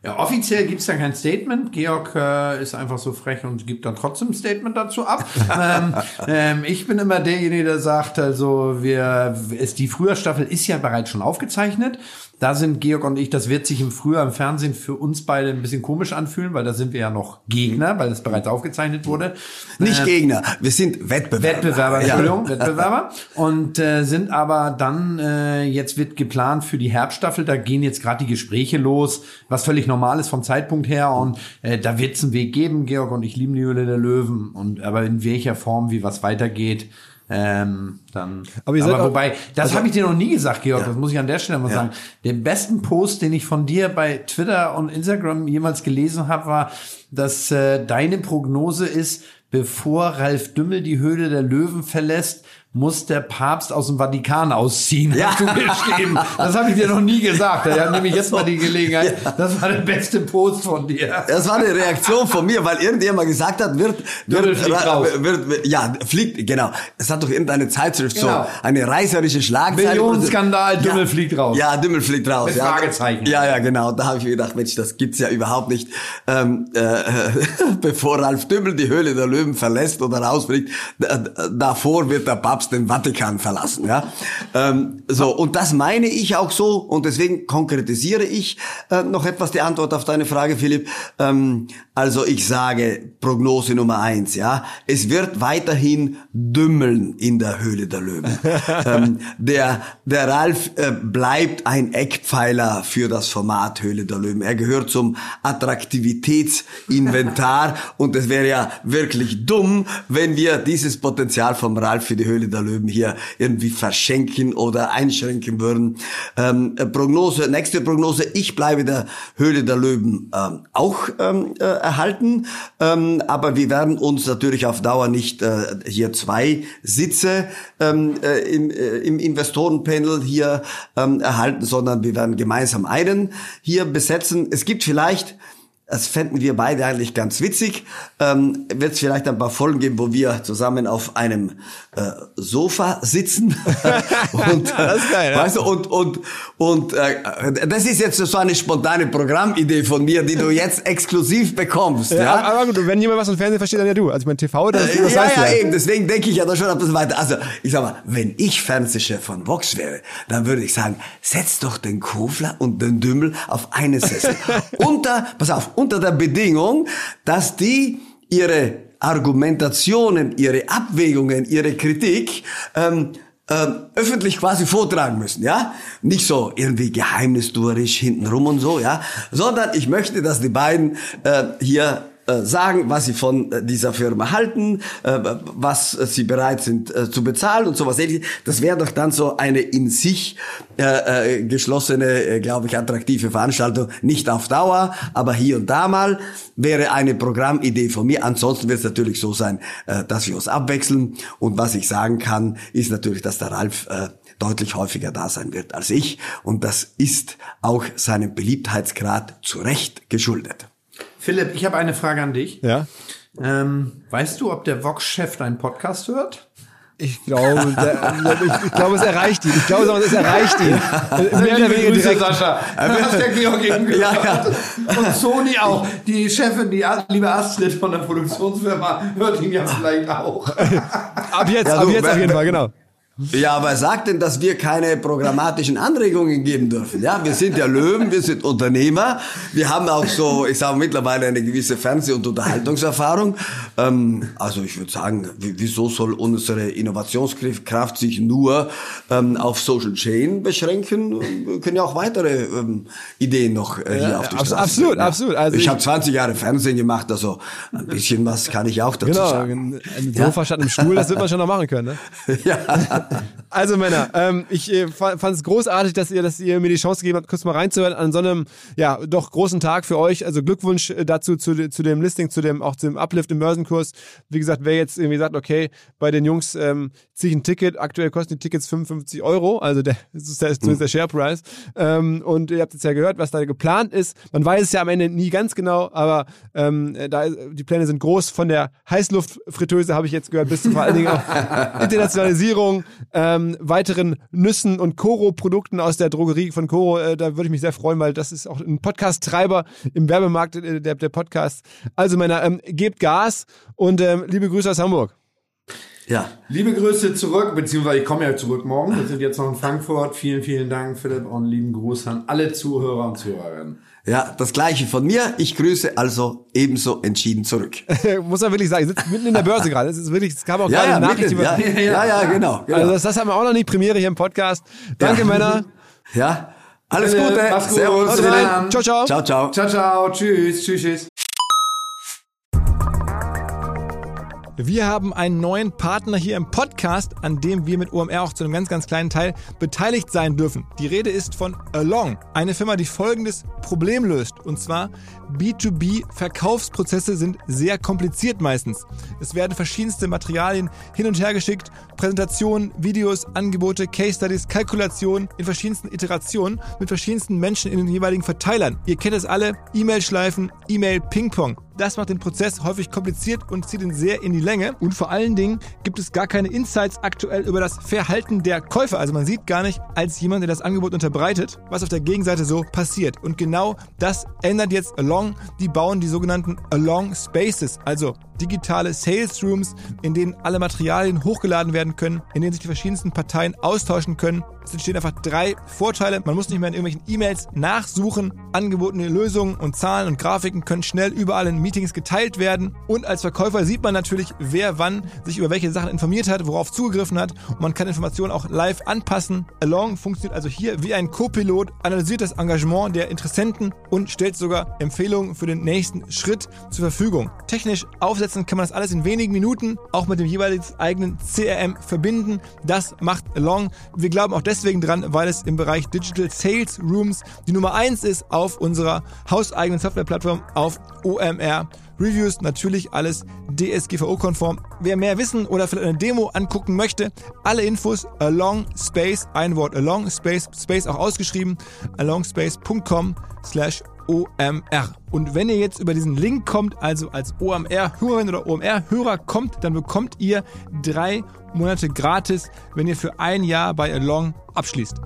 Ja, offiziell gibt's da kein Statement. Georg äh, ist einfach so frech und gibt dann trotzdem ein Statement dazu ab. *laughs* ähm, ähm, ich bin immer derjenige, der sagt, also wir, ist die Frühjahrstaffel ist ja bereits schon aufgezeichnet. Da sind Georg und ich, das wird sich im Frühjahr im Fernsehen für uns beide ein bisschen komisch anfühlen, weil da sind wir ja noch Gegner, weil es bereits aufgezeichnet wurde. Nicht Äh, Gegner, wir sind Wettbewerber. Wettbewerber, Ja. Entschuldigung, Wettbewerber. Und äh, sind aber dann, äh, jetzt wird geplant für die Herbststaffel, da gehen jetzt gerade die Gespräche los, was völlig normal ist vom Zeitpunkt her. Und äh, da wird es einen Weg geben, Georg und ich lieben die Höhle der Löwen. Und aber in welcher Form, wie was weitergeht, ähm, dann. Aber ihr seid auch- wobei, das also- habe ich dir noch nie gesagt, Georg, Ja. das muss ich an der Stelle mal Ja. sagen. Den besten Post, den ich von dir bei Twitter und Instagram jemals gelesen habe, war, dass äh, deine Prognose ist, bevor Ralf Dümmel die Höhle der Löwen verlässt, muss der Papst aus dem Vatikan ausziehen. Ja. Hast du geschrieben. Das habe ich dir noch nie gesagt. Da nehme ich jetzt mal die Gelegenheit. Das war der beste Post von dir. Das war eine Reaktion von mir, weil irgendjemand gesagt hat, wird, wird, fliegt ra- raus. wird, wird ja, fliegt, genau. Es hat doch irgendeine Zeitschrift Genau. so, eine reißerische Schlagzeile. Millionenskandal, Ja. Dümmel fliegt raus. Ja, Dümmel fliegt raus. Mit ja. Fragezeichen. Ja, ja, genau. Da habe ich mir gedacht, Mensch, das gibt's ja überhaupt nicht. Ähm, äh, *laughs* bevor Ralf Dümmel die Höhle der Löwen verlässt oder rausfliegt, da, da- davor wird der Papst den Vatikan verlassen. Ja, ähm, so und das meine ich auch so und deswegen konkretisiere ich äh, noch etwas die Antwort auf deine Frage, Philipp. Ähm, Also ich sage Prognose Nummer eins, ja. Es wird weiterhin dümmeln in der Höhle der Löwen. *laughs* ähm, der, der Ralf äh, bleibt ein Eckpfeiler für das Format Höhle der Löwen. Er gehört zum Attraktivitätsinventar *laughs* und es wäre ja wirklich dumm, wenn wir dieses Potenzial vom Ralf für die Höhle der Löwen hier irgendwie verschenken oder einschränken würden. Ähm, äh, Prognose, nächste Prognose, ich bleibe der Höhle der Löwen ähm, auch ähm, äh, erhalten, ähm, aber wir werden uns natürlich auf Dauer nicht äh, hier zwei Sitze ähm, äh, im, äh, im Investorenpanel hier ähm, erhalten, sondern wir werden gemeinsam einen hier besetzen. Es gibt vielleicht das fänden wir beide eigentlich ganz witzig. Ähm, Wird es vielleicht ein paar Folgen geben, wo wir zusammen auf einem äh, Sofa sitzen. *laughs* und, das ist geil, ja. weißt du, und, und, und äh, das ist jetzt so eine spontane Programmidee von mir, die du jetzt exklusiv bekommst. Ja, Ja, aber gut, wenn jemand was vom Fernsehen versteht, dann ja du. Also ich meine, TV, das, das ja, du ja, eben. Deswegen denke ich ja da schon ein bisschen weiter. Also, ich sag mal, wenn ich Fernsehchef von Vox wäre, dann würde ich sagen, setz doch den Kofler und den Dümmel auf eine Sessel. *laughs* unter, pass auf, unter der Bedingung, dass die ihre Argumentationen, ihre Abwägungen, ihre Kritik, ähm, ähm, öffentlich quasi vortragen müssen, ja? Nicht so irgendwie geheimnistuerisch hintenrum und so, ja? Sondern ich möchte, dass die beiden äh, hier sagen, was sie von äh, dieser Firma halten, äh, was äh, sie bereit sind äh, zu bezahlen und sowas ähnliches. Das wäre doch dann so eine in sich äh, äh, geschlossene, äh, glaube ich, attraktive Veranstaltung. Nicht auf Dauer, aber hier und da mal wäre eine Programmidee von mir. Ansonsten wird es natürlich so sein, äh, dass wir uns abwechseln. Und was ich sagen kann, ist natürlich, dass der Ralf äh, deutlich häufiger da sein wird als ich. Und das ist auch seinem Beliebtheitsgrad zu Recht geschuldet. Philipp, ich habe eine Frage an dich. Ja. Ähm, weißt du, ob der Vox-Chef deinen Podcast hört? Ich glaube, der, ich, ich glaube, es erreicht ihn. Ich glaube, es *laughs* erreicht ihn. Mehr oder weniger direkt. Sascha. Du hast der Georg eben Ja, gehört. ja. Und Sony auch. Die Chefin, die liebe Astrid von der Produktionsfirma, hört ihn ja vielleicht auch. Ab jetzt, Ja, ab du, jetzt auf wer- jeden Fall, genau. Ja, aber wer sagt denn, dass wir keine programmatischen Anregungen geben dürfen? Ja, wir sind ja Löwen, wir sind Unternehmer, wir haben auch so, ich sage mittlerweile eine gewisse Fernseh- und Unterhaltungserfahrung. Ähm, also ich würde sagen, wie- wieso soll unsere Innovationskraft sich nur ähm, auf Social Chain beschränken? Wir können ja auch weitere ähm, Ideen noch äh, hier auf die Straße absolut, ja. absolut. Also ich ich- habe 20 Jahre Fernsehen gemacht, also ein bisschen was kann ich auch dazu Genau, sagen. ein Sofa statt einem Stuhl, das wird man schon noch machen können. Ne? *laughs* Ja. Also Männer, ähm, ich äh, fand es großartig, dass ihr, dass ihr mir die Chance gegeben habt, kurz mal reinzuhören an so einem ja doch großen Tag für euch. Also Glückwunsch äh, dazu zu, zu dem Listing, zu dem auch zum Uplift im Börsenkurs. Wie gesagt, wer jetzt irgendwie sagt, okay, bei den Jungs ähm, ziehe ich ein Ticket. Aktuell kosten die Tickets 55 Euro, also der, das ist der, zumindest der Share Price. Ähm, und ihr habt jetzt ja gehört, was da geplant ist. Man weiß es ja am Ende nie ganz genau, aber ähm, da die Pläne sind groß. Von der Heißluftfritteuse habe ich jetzt gehört, bis zu vor allen Dingen auch *laughs* Internationalisierung, ähm, weiteren Nüssen und Koro-Produkten aus der Drogerie von Koro. Äh, da würde ich mich sehr freuen, weil das ist auch ein Podcast-Treiber im Werbemarkt äh, der, der Podcast. Also Männer, ähm, gebt Gas und ähm, liebe Grüße aus Hamburg. Ja. Liebe Grüße zurück, beziehungsweise ich komme ja zurück morgen. Wir sind jetzt noch in Frankfurt. Vielen, vielen Dank, Philipp, und lieben Gruß an alle Zuhörer und Zuhörerinnen. Ja, das gleiche von mir. Ich grüße also ebenso entschieden zurück. *laughs* Muss man wirklich sagen, ich sitze mitten in der Börse gerade. Es ist wirklich, es kam auch Ja, gerade ja, eine Nachricht mitten, über. ja, ja, ja, genau. genau. Also das, das haben wir auch noch nicht Premiere hier im Podcast. Danke, Ja. Männer. ja, alles Gute. mach's gut. Servus. Ciao, ciao. Ciao, ciao. Ciao, ciao. Tschüss. Tschüss, tschüss. Wir haben einen neuen Partner hier im Podcast, an dem wir mit OMR auch zu einem ganz, ganz kleinen Teil beteiligt sein dürfen. Die Rede ist von Along, eine Firma, die folgendes Problem löst. Und zwar B2B-Verkaufsprozesse sind sehr kompliziert meistens. Es werden verschiedenste Materialien hin und her geschickt, Präsentationen, Videos, Angebote, Case Studies, Kalkulationen in verschiedensten Iterationen mit verschiedensten Menschen in den jeweiligen Verteilern. Ihr kennt es alle, E-Mail-Schleifen, E-Mail-Ping-Pong. Das macht den Prozess häufig kompliziert und zieht ihn sehr in die Länge. Und vor allen Dingen gibt es gar keine Insights aktuell über das Verhalten der Käufer. Also man sieht gar nicht als jemand, der das Angebot unterbreitet, was auf der Gegenseite so passiert. Und genau das ändert jetzt Along. Die bauen die sogenannten Along Spaces, also digitale Sales Rooms, in denen alle Materialien hochgeladen werden können, in denen sich die verschiedensten Parteien austauschen können. Es entstehen einfach drei Vorteile. Man muss nicht mehr in irgendwelchen E-Mails nachsuchen. Angebotene Lösungen und Zahlen und Grafiken können schnell überall in Meetings geteilt werden. Und als Verkäufer sieht man natürlich, wer wann sich über welche Sachen informiert hat, worauf zugegriffen hat. Und man kann Informationen auch live anpassen. Along funktioniert also hier wie ein Co-Pilot, analysiert das Engagement der Interessenten und stellt sogar Empfehlungen für den nächsten Schritt zur Verfügung. Technisch aufsetzen kann man das alles in wenigen Minuten, auch mit dem jeweiligen eigenen CRM verbinden. Das macht Along. Wir glauben auch deswegen dran, weil es im Bereich Digital Sales Rooms die Nummer eins ist auf unserer hauseigenen Softwareplattform auf OMR. Reviews natürlich alles DSGVO-konform. Wer mehr wissen oder vielleicht eine Demo angucken möchte, alle Infos along space, ein Wort along space, space auch ausgeschrieben, alongspace.com slash OMR. Und wenn ihr jetzt über diesen Link kommt, also als OMR-Hörerin oder OMR-Hörer kommt, dann bekommt ihr drei Monate gratis, wenn ihr für ein Jahr bei Along abschließt.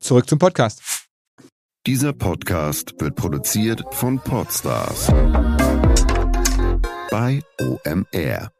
Zurück zum Podcast. Dieser Podcast wird produziert von Podstars bei OMR.